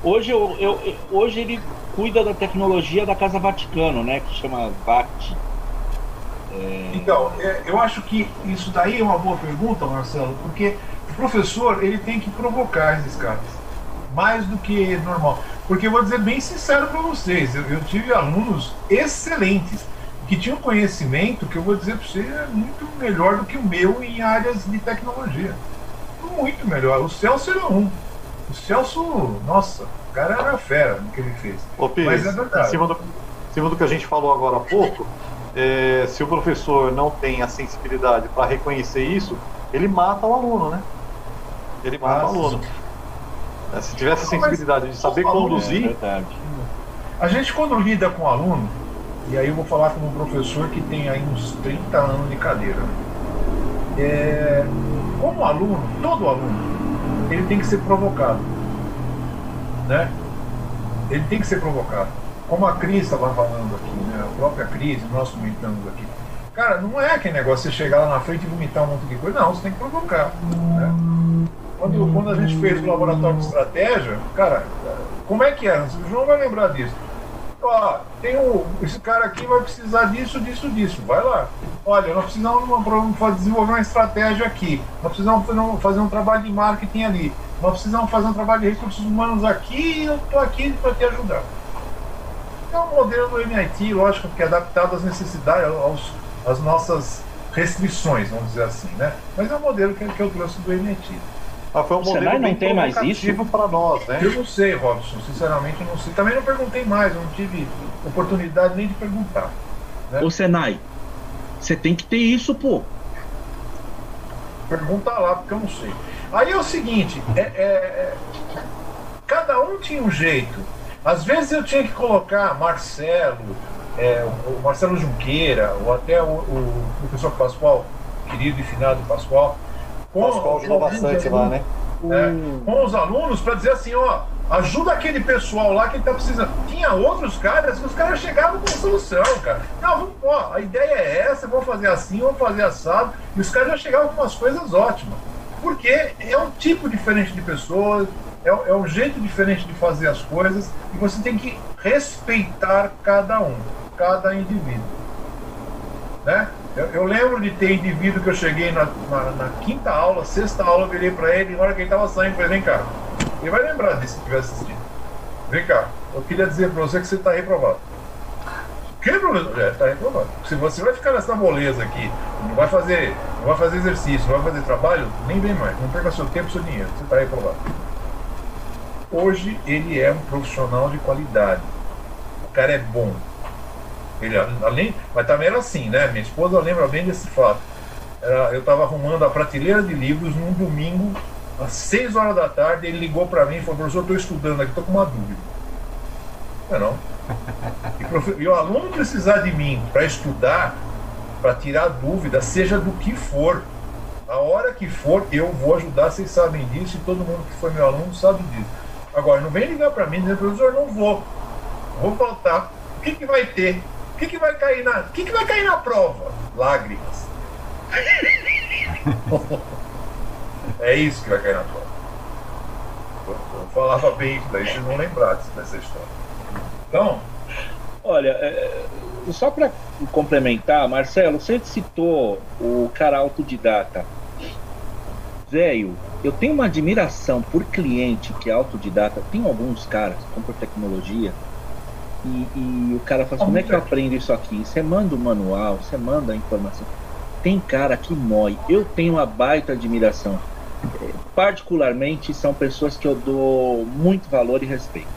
Hoje, eu, eu, hoje ele cuida da tecnologia da Casa Vaticano, né? Que chama VAT. É... Então, é, eu acho que isso daí é uma boa pergunta, Marcelo, porque o professor ele tem que provocar esses caras mais do que normal. Porque eu vou dizer bem sincero para vocês, eu, eu, tive alunos excelentes que tinham conhecimento que eu vou dizer para você é muito melhor do que o meu em áreas de tecnologia. muito melhor. O Celso era um. O Celso, nossa, o cara era fera no que ele fez. Ô, Pires, Mas é verdade. em cima, do, em cima do que a gente falou agora há pouco, é, se o professor não tem a sensibilidade para reconhecer isso, ele mata o aluno, né? Ele mata Ah, o aluno. É, Se tivesse a sensibilidade de saber É conduzir, verdade. A gente quando lida com aluno, e aí eu vou falar como professor que tem aí uns 30 anos de cadeira. É, como aluno, todo aluno, ele tem que ser provocado. Né? Ele tem que ser provocado. Como a Cris estava falando aqui, né? a própria Cris, nós comentamos aqui. Cara, não é aquele negócio de você chegar lá na frente e vomitar um monte de coisa. Não, você tem que provocar. Né? Quando, quando a gente fez o laboratório de estratégia, cara, como é que era? O João vai lembrar disso. Ó, tem um, esse cara aqui vai precisar disso, disso, disso. Vai lá. Olha, nós precisamos desenvolver uma estratégia aqui. Nós precisamos fazer um, fazer um trabalho de marketing ali. Nós precisamos fazer um trabalho de recursos humanos aqui e eu estou aqui para te ajudar. É um modelo do MIT, lógico, que é adaptado às necessidades, aos, às nossas restrições, vamos dizer assim, né? Mas é um modelo que, que eu trouxe do MIT. Ah, foi um O modelo Senai não tem mais provocativo para nós, né? Eu não sei, Robson, sinceramente eu não sei. Também não perguntei mais, eu não tive oportunidade nem de perguntar. Ô Senai, você tem que ter isso, pô. Pergunta lá, porque eu não sei. Aí é o seguinte, é, é- é- cada um tinha um jeito. Às vezes eu tinha que colocar Marcelo, é, o o Marcelo Junqueira, ou até o, o professor Pascoal, querido e finado Pascoal, com, Pascoal ajudou bastante lá, né? é, com os alunos para dizer assim, ó, ajuda aquele pessoal lá que está precisando. Tinha outros caras que os caras chegavam com solução, cara. Não, vamos, ó, a ideia é essa, vamos fazer assim, vamos fazer assado. E os caras já chegavam com umas coisas ótimas. Porque é um tipo diferente de pessoas, é, é um jeito diferente de fazer as coisas, e você tem que respeitar cada um, cada indivíduo. Né? Eu, eu lembro de ter indivíduo que eu cheguei na, na- na quinta aula, sexta aula, eu virei para ele, e na hora que ele estava saindo, eu falei, vem cá, ele vai lembrar disso se tiver assistido. Vem cá, eu queria dizer para você que você está reprovado. Que professor? É, está reprovado. Se você vai ficar nessa moleza aqui, não vai fazer, não vai fazer exercício, não vai fazer trabalho, nem vem mais. Não perca seu tempo seu dinheiro, você está reprovado. Hoje ele é um profissional de qualidade. O cara é bom. Ele, além, mas também era assim, né? Minha esposa lembra bem desse fato. Era- eu estava arrumando a prateleira de livros num domingo, às 6 horas da tarde. Ele ligou para mim e falou: professor, estou estudando aqui, estou com uma dúvida. Não é não. E, e o aluno precisar de mim para estudar, para tirar dúvida, seja do que for. A hora que for, eu vou ajudar, vocês sabem disso, e todo mundo que foi meu aluno sabe disso. Agora, não vem ligar para mim dizendo, professor, não vou. Vou faltar. O que, que vai ter? O que, que vai cair na. O que, que vai cair na prova? Lágrimas. é isso que vai cair na prova. Eu, falava bem isso daí, vocês não lembraram dessa história. Então, Olha, é, só para complementar, Marcelo, você citou o cara autodidata. Velho, eu tenho uma admiração por cliente que é autodidata. Tem alguns caras que compram tecnologia e, e o cara fala assim, como é que eu aprendo isso aqui? Você manda o manual, você manda a informação. Tem cara que mói. Eu tenho uma baita admiração. É, Particularmente são pessoas que eu dou muito valor e respeito.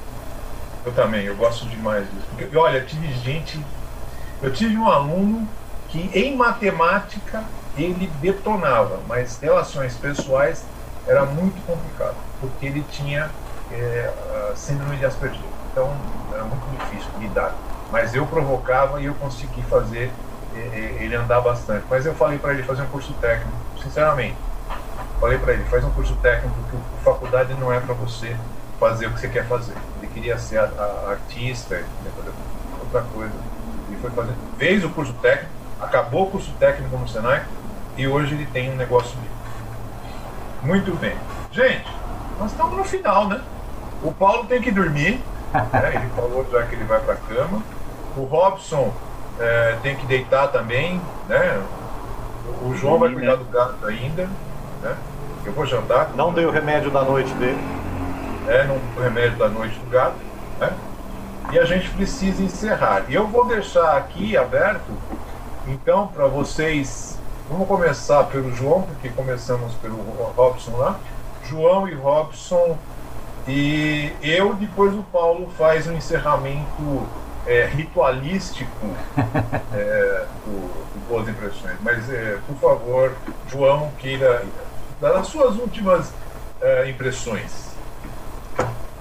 Eu também, eu gosto demais disso. Porque, olha, tive gente. Eu tive um aluno que em matemática ele detonava, mas relações pessoais era muito complicado, porque ele tinha é, síndrome de Asperger. Então era muito difícil lidar. Mas eu provocava e eu consegui fazer ele andar bastante. Mas eu falei para ele fazer um curso técnico, sinceramente. Falei para ele, faz um curso técnico, que a faculdade não é para você fazer o que você quer fazer. Ele queria ser a, a- artista, ele outra coisa. E foi fazer. Fez o curso técnico, acabou o curso técnico no Senai e hoje ele tem um negócio dele. Muito bem. Gente, nós estamos no final, né? O Paulo tem que dormir, ele falou já que ele vai para a cama. O Robson eh, tem que deitar também, né? O o João vai cuidar né? do gato ainda, né? Eu vou jantar. Não dei o remédio da noite dele. é, no remédio da noite do gato, né? E a gente precisa encerrar. E eu vou deixar aqui aberto, então, para vocês Vamos começar pelo João, porque começamos pelo Robson lá. João e Robson e eu, depois o Paulo faz um encerramento é, ritualístico é, do, do, Boas Impressões. Mas, é, por favor, João, queira dar as suas últimas é, impressões.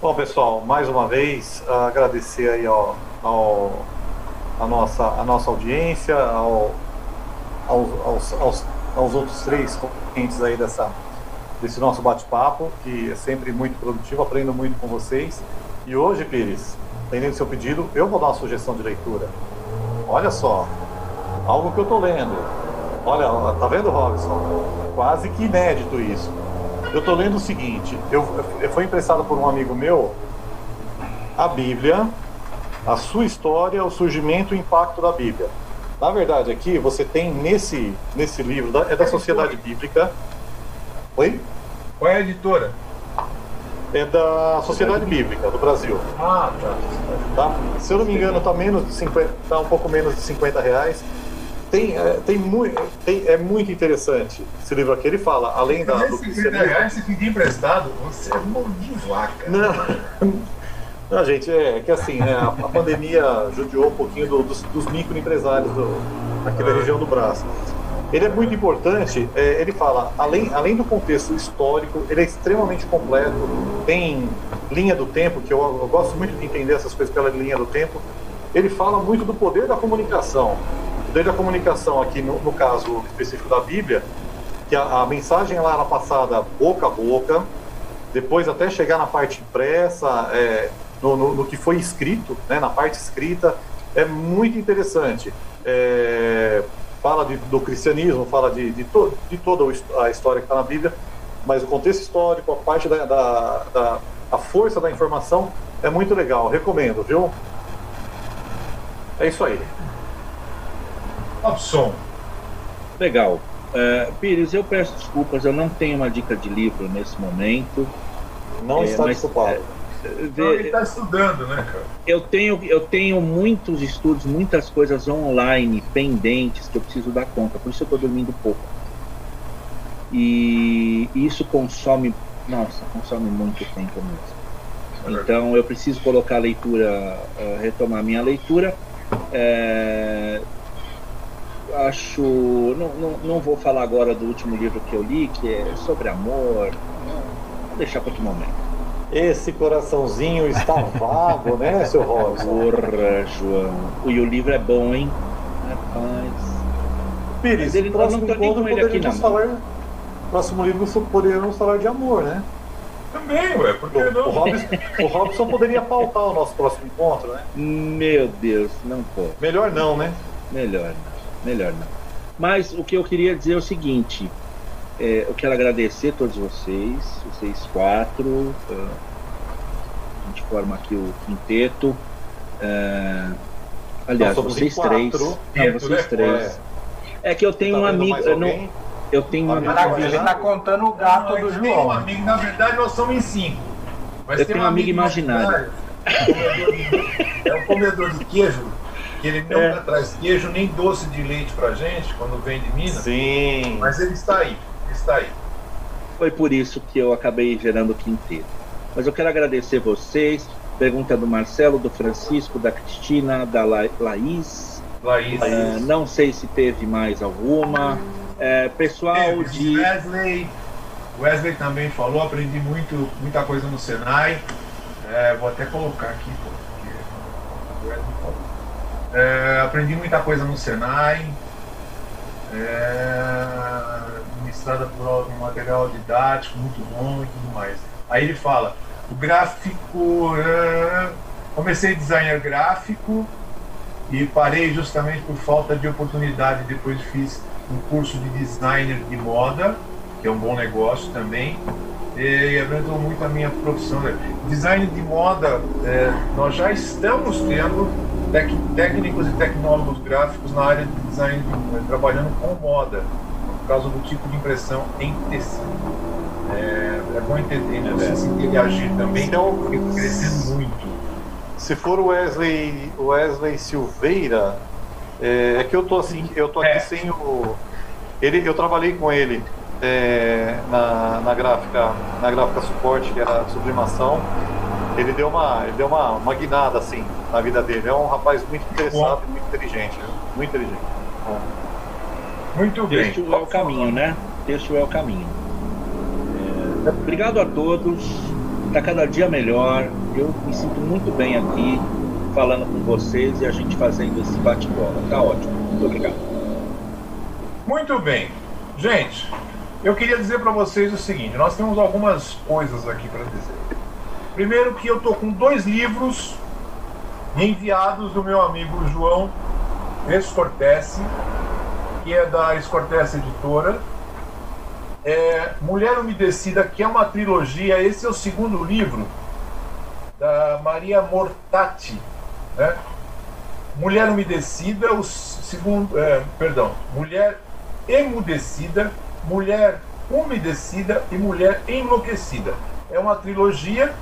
Bom, pessoal, mais uma vez agradecer aí ao, ao, a, nossa, a nossa audiência, ao, aos, aos, aos, outros três clientes aí dessa, desse nosso bate-papo, que é sempre muito produtivo, aprendo muito com vocês. E hoje, Pires, atendendo seu pedido, eu vou dar uma sugestão de leitura. Olha só, algo que eu estou lendo. Olha, tá vendo, Robson? Quase que inédito isso. Eu estou lendo o seguinte: eu, eu foi emprestado por um amigo meu a Bíblia, a sua história, o surgimento e o impacto da Bíblia. Na verdade, aqui você tem nesse, nesse livro, é da Sociedade Bíblica. Oi? Qual é a editora? É da Sociedade Bíblica do Brasil. Ah, tá. tá? Se eu não me engano, tá menos de 50, tá um pouco menos de 50 reais. Tem, é, tem, muito, tem, é muito interessante esse livro aqui. Ele fala, além da. do 50 reais, se pedir emprestado, você é mão de vaca. Não. Não, gente, é, que assim, né, a, a, pandemia judiou um pouquinho do, dos, dos microempresários do, aqui da região do Braço. Ele é muito importante, é, ele fala, além, além do contexto histórico, ele é extremamente completo, tem linha do tempo, que eu, eu gosto muito de entender essas coisas pela linha do tempo. Ele fala muito do poder da comunicação. O poder da comunicação aqui, no, no caso específico da Bíblia, que a, a mensagem lá era passada boca a boca, depois até chegar na parte impressa, é, no, no, no que foi escrito, né, na parte escrita, é muito interessante. É, fala de, do cristianismo, fala de, de, to, de toda a história que está na Bíblia, mas o contexto histórico, a parte da, da, da, a força da informação é muito legal. Recomendo, viu? É isso aí. Opção. Legal. Uh, Pires, eu peço desculpas, eu não tenho uma dica de livro nesse momento. Não é, está mas, desculpado. É, então ele está estudando, né, cara? Eu tenho, eu tenho muitos estudos, muitas coisas online pendentes que eu preciso dar conta, por isso eu estou dormindo pouco. E isso consome, nossa, consome muito tempo mesmo. É então eu preciso colocar a leitura, uh, retomar minha leitura. É, acho. Não, não, não vou falar agora do último livro que eu li, que é sobre amor. Vou deixar para outro momento. Esse coraçãozinho está vago, né, seu Robson? Porra, João. E o livro é bom, hein? Rapaz. Pires, ele próximo não encontro poderíamos falar. Próximo livro poderíamos falar de amor, né? Também, ué, por que não? O Robson, o Robson poderia pautar o nosso próximo encontro, né? Meu Deus, não pode. Melhor não, né? Melhor não. Melhor não. Mas o que eu queria dizer é o seguinte: é, eu quero agradecer a todos vocês, vocês quatro. Uh, a gente forma aqui o quinteto. Uh, aliás, vocês três. Não, vocês né? três. É. é que eu tenho tá um amigo. Eu, não, eu tenho um amigo. Ele está contando o gato não, do João. Um amigo, na verdade, nós somos em cinco. Mas eu tenho um amigo, imaginário. É um comedor de queijo que ele não é. traz queijo nem doce de leite pra gente quando vem de Minas. Sim. Mas ele está aí está aí. Foi por isso que eu acabei gerando o quinteto. Mas eu quero agradecer vocês. Pergunta do Marcelo, do Francisco, da Cristina, da La Laís. Laís. É, não sei se teve mais alguma. É, pessoal teve, de. Wesley. Wesley também falou, aprendi muito, muita coisa no Senai. É, vou até colocar aqui, porque é, aprendi muita coisa no Senai. É, ministrada por um material didático muito bom e tudo mais. Aí ele fala, o gráfico. É, comecei designer gráfico e parei justamente por falta de oportunidade. Depois fiz um curso de designer de moda, que é um bom negócio também. E aumentou muito a minha profissão. Né? Design de moda, é, nós já estamos tendo tec técnicos e tecnólogos gráficos na área de design, de, trabalhando com moda por causa do tipo de impressão em tecido. É, é bom entender, né? É. Se interagir também, então, está crescendo muito. Se for o Wesley, Wesley Silveira, é, é, que eu tô assim, eu tô aqui é. sem o. Ele, eu trabalhei com ele é, na, na gráfica, na gráfica suporte, que era sublimação. Ele deu uma, ele deu uma, uma guinada assim na vida dele. É um rapaz muito interessado Bom. e muito inteligente, muito inteligente. Bom. Muito bem. Texto é o caminho, né? Texto é o caminho. É, obrigado a todos. Está cada dia melhor. Eu me sinto muito bem aqui falando com vocês e a gente fazendo esse bate-bola. Tá ótimo. Muito obrigado. Muito bem. Gente, eu queria dizer para vocês o seguinte: nós temos algumas coisas aqui para dizer. Primeiro, que eu tô com dois livros enviados do meu amigo João Escortese, que é da Escortese Editora. É Mulher Umedecida, que é uma trilogia. Esse é o segundo livro da Maria Mortati, né? Mulher Umedecida, o segundo, é, perdão, Mulher Emudecida, Mulher Umedecida e Mulher Enlouquecida. É uma trilogia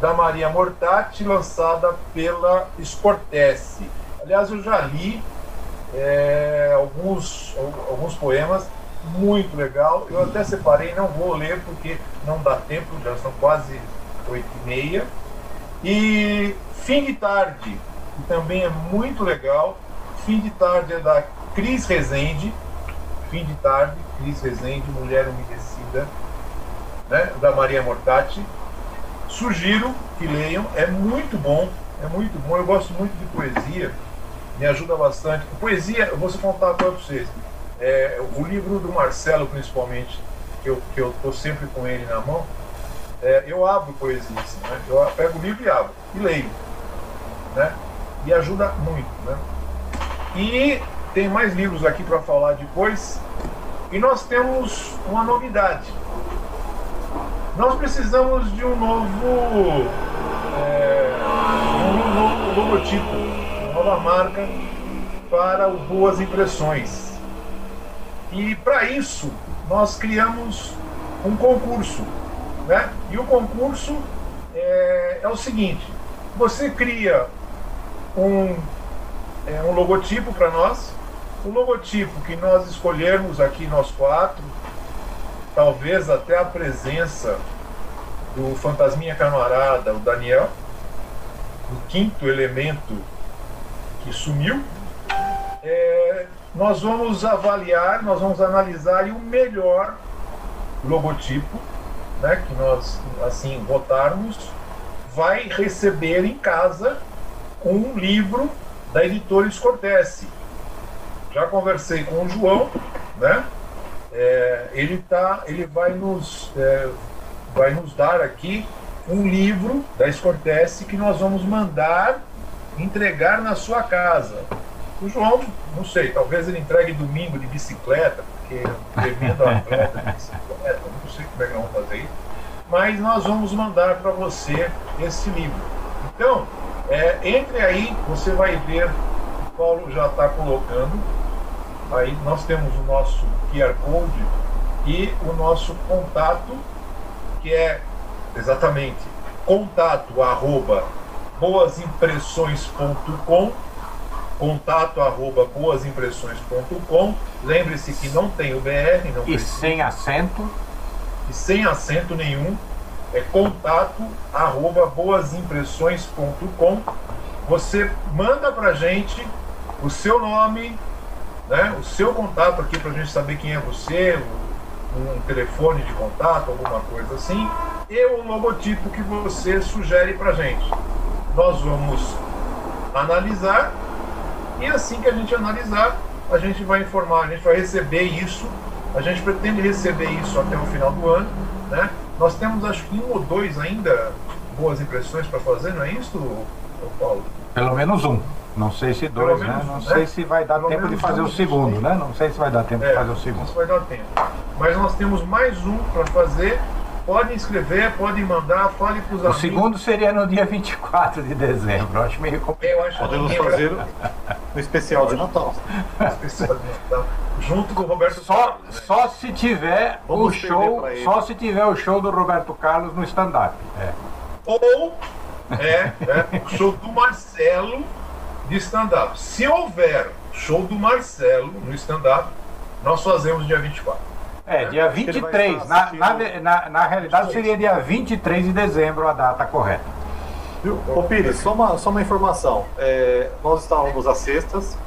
da Maria Mortati, lançada pela Sportesse. Aliás, eu já li é, alguns, alguns poemas, muito legal. Eu até separei, não vou ler porque não dá tempo, já são quase oito e meia. E Fim de Tarde, que também é muito legal. Fim de Tarde é da Cris Rezende. Fim de Tarde, Cris Rezende, Mulher Umedecida, né, da Maria Mortati. Sugiro que leiam, é muito bom, é muito bom. Eu gosto muito de poesia, me ajuda bastante. Poesia, eu vou contar para vocês. É, o livro do Marcelo, principalmente, que eu estou que eu sempre com ele na mão, é, eu abro poesia, assim, né? eu pego o livro e abro, e leio. Né? E ajuda muito. Né? E tem mais livros aqui para falar depois. E nós temos uma novidade. Nós precisamos de um novo, é, um novo logotipo, uma nova marca para o Boas Impressões. E para isso nós criamos um concurso. Né? E o concurso é, é o seguinte: você cria um, é, um logotipo para nós, um logotipo que nós escolhermos aqui, nós quatro, talvez até a presença do Fantasminha Camarada, o Daniel, o quinto elemento que sumiu, é, nós vamos avaliar, nós vamos analisar e o melhor logotipo, né, que nós assim votarmos, vai receber em casa um livro da editora Escortece. Já conversei com o João, né? É, ele, tá, ele vai, nos, é, vai nos dar aqui um livro da Escortece que nós vamos mandar entregar na sua casa. O João, não sei, talvez ele entregue domingo de bicicleta, porque tremendo atleta de bicicleta, não sei como é que vamos fazer isso. Mas nós vamos mandar para você esse livro. Então, é, entre aí, você vai ver, o Paulo já está colocando Aí nós temos o nosso QR Code e o nosso contato, que é exatamente contato arroba boasimpressões.com contato arroba boasimpressões.com lembre-se que não tem o BR não e precisa. sem acento. E sem acento nenhum é contato arroba boasimpressões.com você manda pra gente o seu nome né, o seu contato aqui para a gente saber quem é você, um telefone de contato, alguma coisa assim, e o logotipo que você sugere para a gente. Nós vamos analisar e assim que a gente analisar, a gente vai informar, a gente vai receber isso, a gente pretende receber isso até o final do ano, né? Nós temos acho que um ou dois ainda boas impressões para fazer, não é isso, Paulo? Pelo menos um. Não sei se dois, né? Não né? sei se vai dar Pelo tempo de fazer o segundo, né? Não sei se vai dar tempo é, de fazer o segundo. vai dar tempo. Mas nós temos mais um para fazer. Podem escrever, podem mandar, fale para os amigos. O segundo seria no dia 24 de dezembro. Eu acho meio complicado. Eu acho Podemos fazer no especial de Natal. especial de Natal. Junto com o Roberto só, Carlos. Né? Só se tiver Vamos o show. Só se tiver o show do Roberto Carlos no stand-up. É. Ou é, é, o show do Marcelo de stand-up. Se houver show do Marcelo no stand-up, nós fazemos dia 24. É, dia 23. Na, na, na, na realidade seria dia 23 de dezembro a data correta. Viu? Ô Pires, só uma, só uma informação. É, nós estávamos às sextas,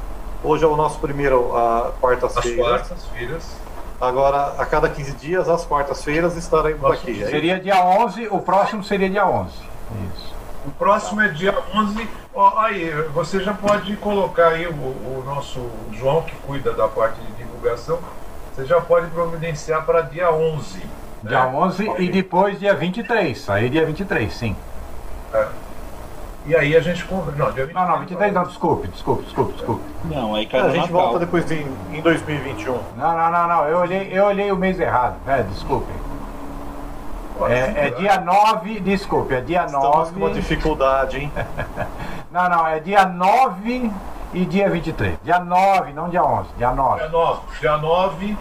hoje é o nosso primeiro a quartas-feiras. As quartas-feiras. Agora, a cada 15 dias, às quartas-feiras, estaremos Nossa, aqui. Seria dia 11, o próximo seria dia 11. Isso. O próximo é dia 11. Ó, aí, você já pode colocar aí o, o nosso João, que cuida da parte de divulgação, você já pode providenciar para dia 11. Dia né? 11 e depois dia 23. Aí dia 23, sim. É. E aí a gente conversa. Não, dia 23. Não, não, 23 não, desculpe, desculpe, desculpe, desculpe. Não, aí É, cai a gente Natal. volta depois em, em 2021. Não, não, não, não, eu olhei, eu olhei o mês errado. É, desculpe. É, é dia 9, desculpe, é dia Estamos com uma 9. dificuldade, hein? Não, não, é dia 9 e dia 23. Dia 9, não dia 11, dia 9. Dia 9, dia 9,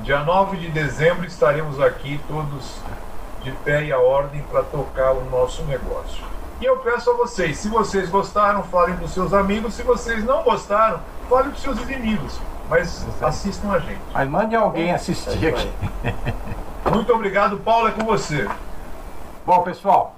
dia 9 de dezembro estaremos aqui todos de pé e a ordem para tocar o nosso negócio. E eu peço a vocês, se vocês gostaram, falem para os seus amigos, se vocês não gostaram, falem para os seus inimigos, mas assistam a gente. Mas mande alguém assistir aqui. Muito obrigado, Paulo, é com você. Bom, pessoal,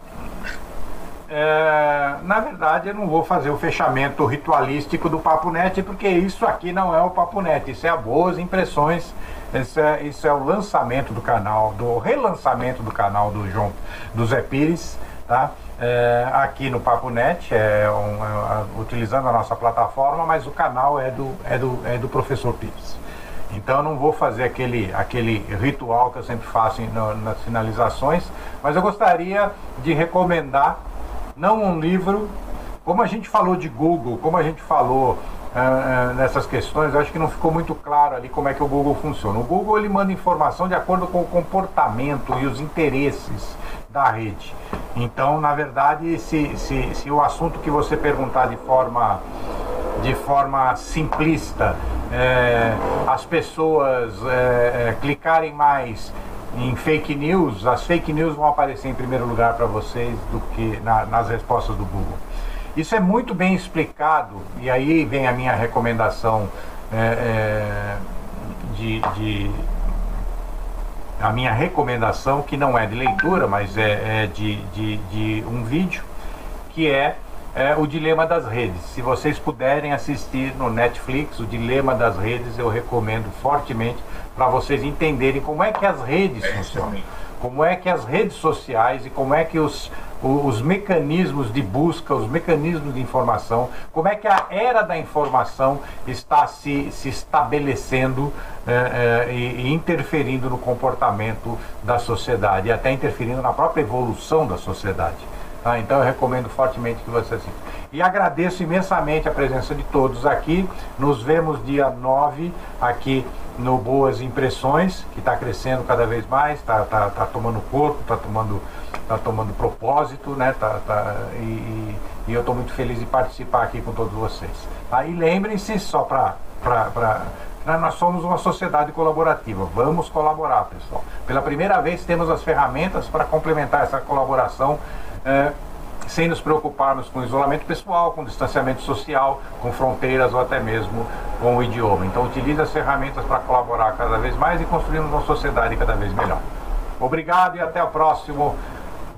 é, na verdade eu não vou fazer o fechamento ritualístico do Papo Net, porque isso aqui não é o Papo Net, isso é Boas Impressões, isso é, isso é o lançamento do canal, do relançamento do canal do João, do Zé Pires, tá? É, aqui no Papo Net, é um- é, utilizando a nossa plataforma, mas o canal é do, é do, é do professor Pires. Então eu não vou fazer aquele, aquele ritual que eu sempre faço no- nas finalizações, mas eu gostaria de recomendar, não um livro, como a gente falou de Google, como a gente falou ah, ah, nessas questões, eu acho que não ficou muito claro ali como é que o Google funciona. O Google ele manda informação de acordo com o comportamento e os interesses da rede. Então, na verdade, se, se, se o assunto que você perguntar de forma de forma simplista, é, as pessoas é, é, clicarem mais em fake news, as fake news vão aparecer em primeiro lugar para vocês do que na- nas respostas do Google. Isso é muito bem explicado, e aí vem a minha recomendação é, é, de, de- a minha recomendação, que não é de leitura, mas é, é de, de, de um vídeo, que é, é o Dilema das Redes. Se vocês puderem assistir no Netflix, o Dilema das Redes, eu recomendo fortemente para vocês entenderem como é que as redes É funcionam. Como é que as redes sociais e como é que os, os mecanismos de busca, os mecanismos de informação, como é que a era da informação está se, se estabelecendo eh, eh, e, interferindo no comportamento da sociedade e até interferindo na própria evolução da sociedade. Tá? Então eu recomendo fortemente que você assista. E agradeço imensamente a presença de todos aqui. Nos vemos dia 9 aqui no Boas Impressões, que está crescendo cada vez mais, está tá, tá tomando corpo, está tomando, tá tomando propósito, né? Tá, tá, e, e- eu estou muito feliz de participar aqui com todos vocês. Tá? E lembrem-se, só para. Nós somos uma sociedade colaborativa, vamos colaborar, pessoal. Pela primeira vez temos as ferramentas para complementar essa colaboração. Eh, sem nos preocuparmos com isolamento pessoal, com distanciamento social, com fronteiras ou até mesmo com o idioma. Então utilize as ferramentas para colaborar cada vez mais e construirmos uma sociedade cada vez melhor. Obrigado e até o próximo.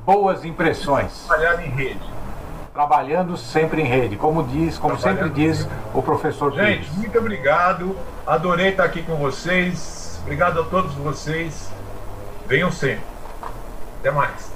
Boas impressões. Trabalhar em rede. Trabalhando sempre em rede, como diz, como sempre Trabalhando diz o professor Gente, Pires. muito obrigado. Adorei estar aqui com vocês. Obrigado a todos vocês. Venham sempre. Até mais.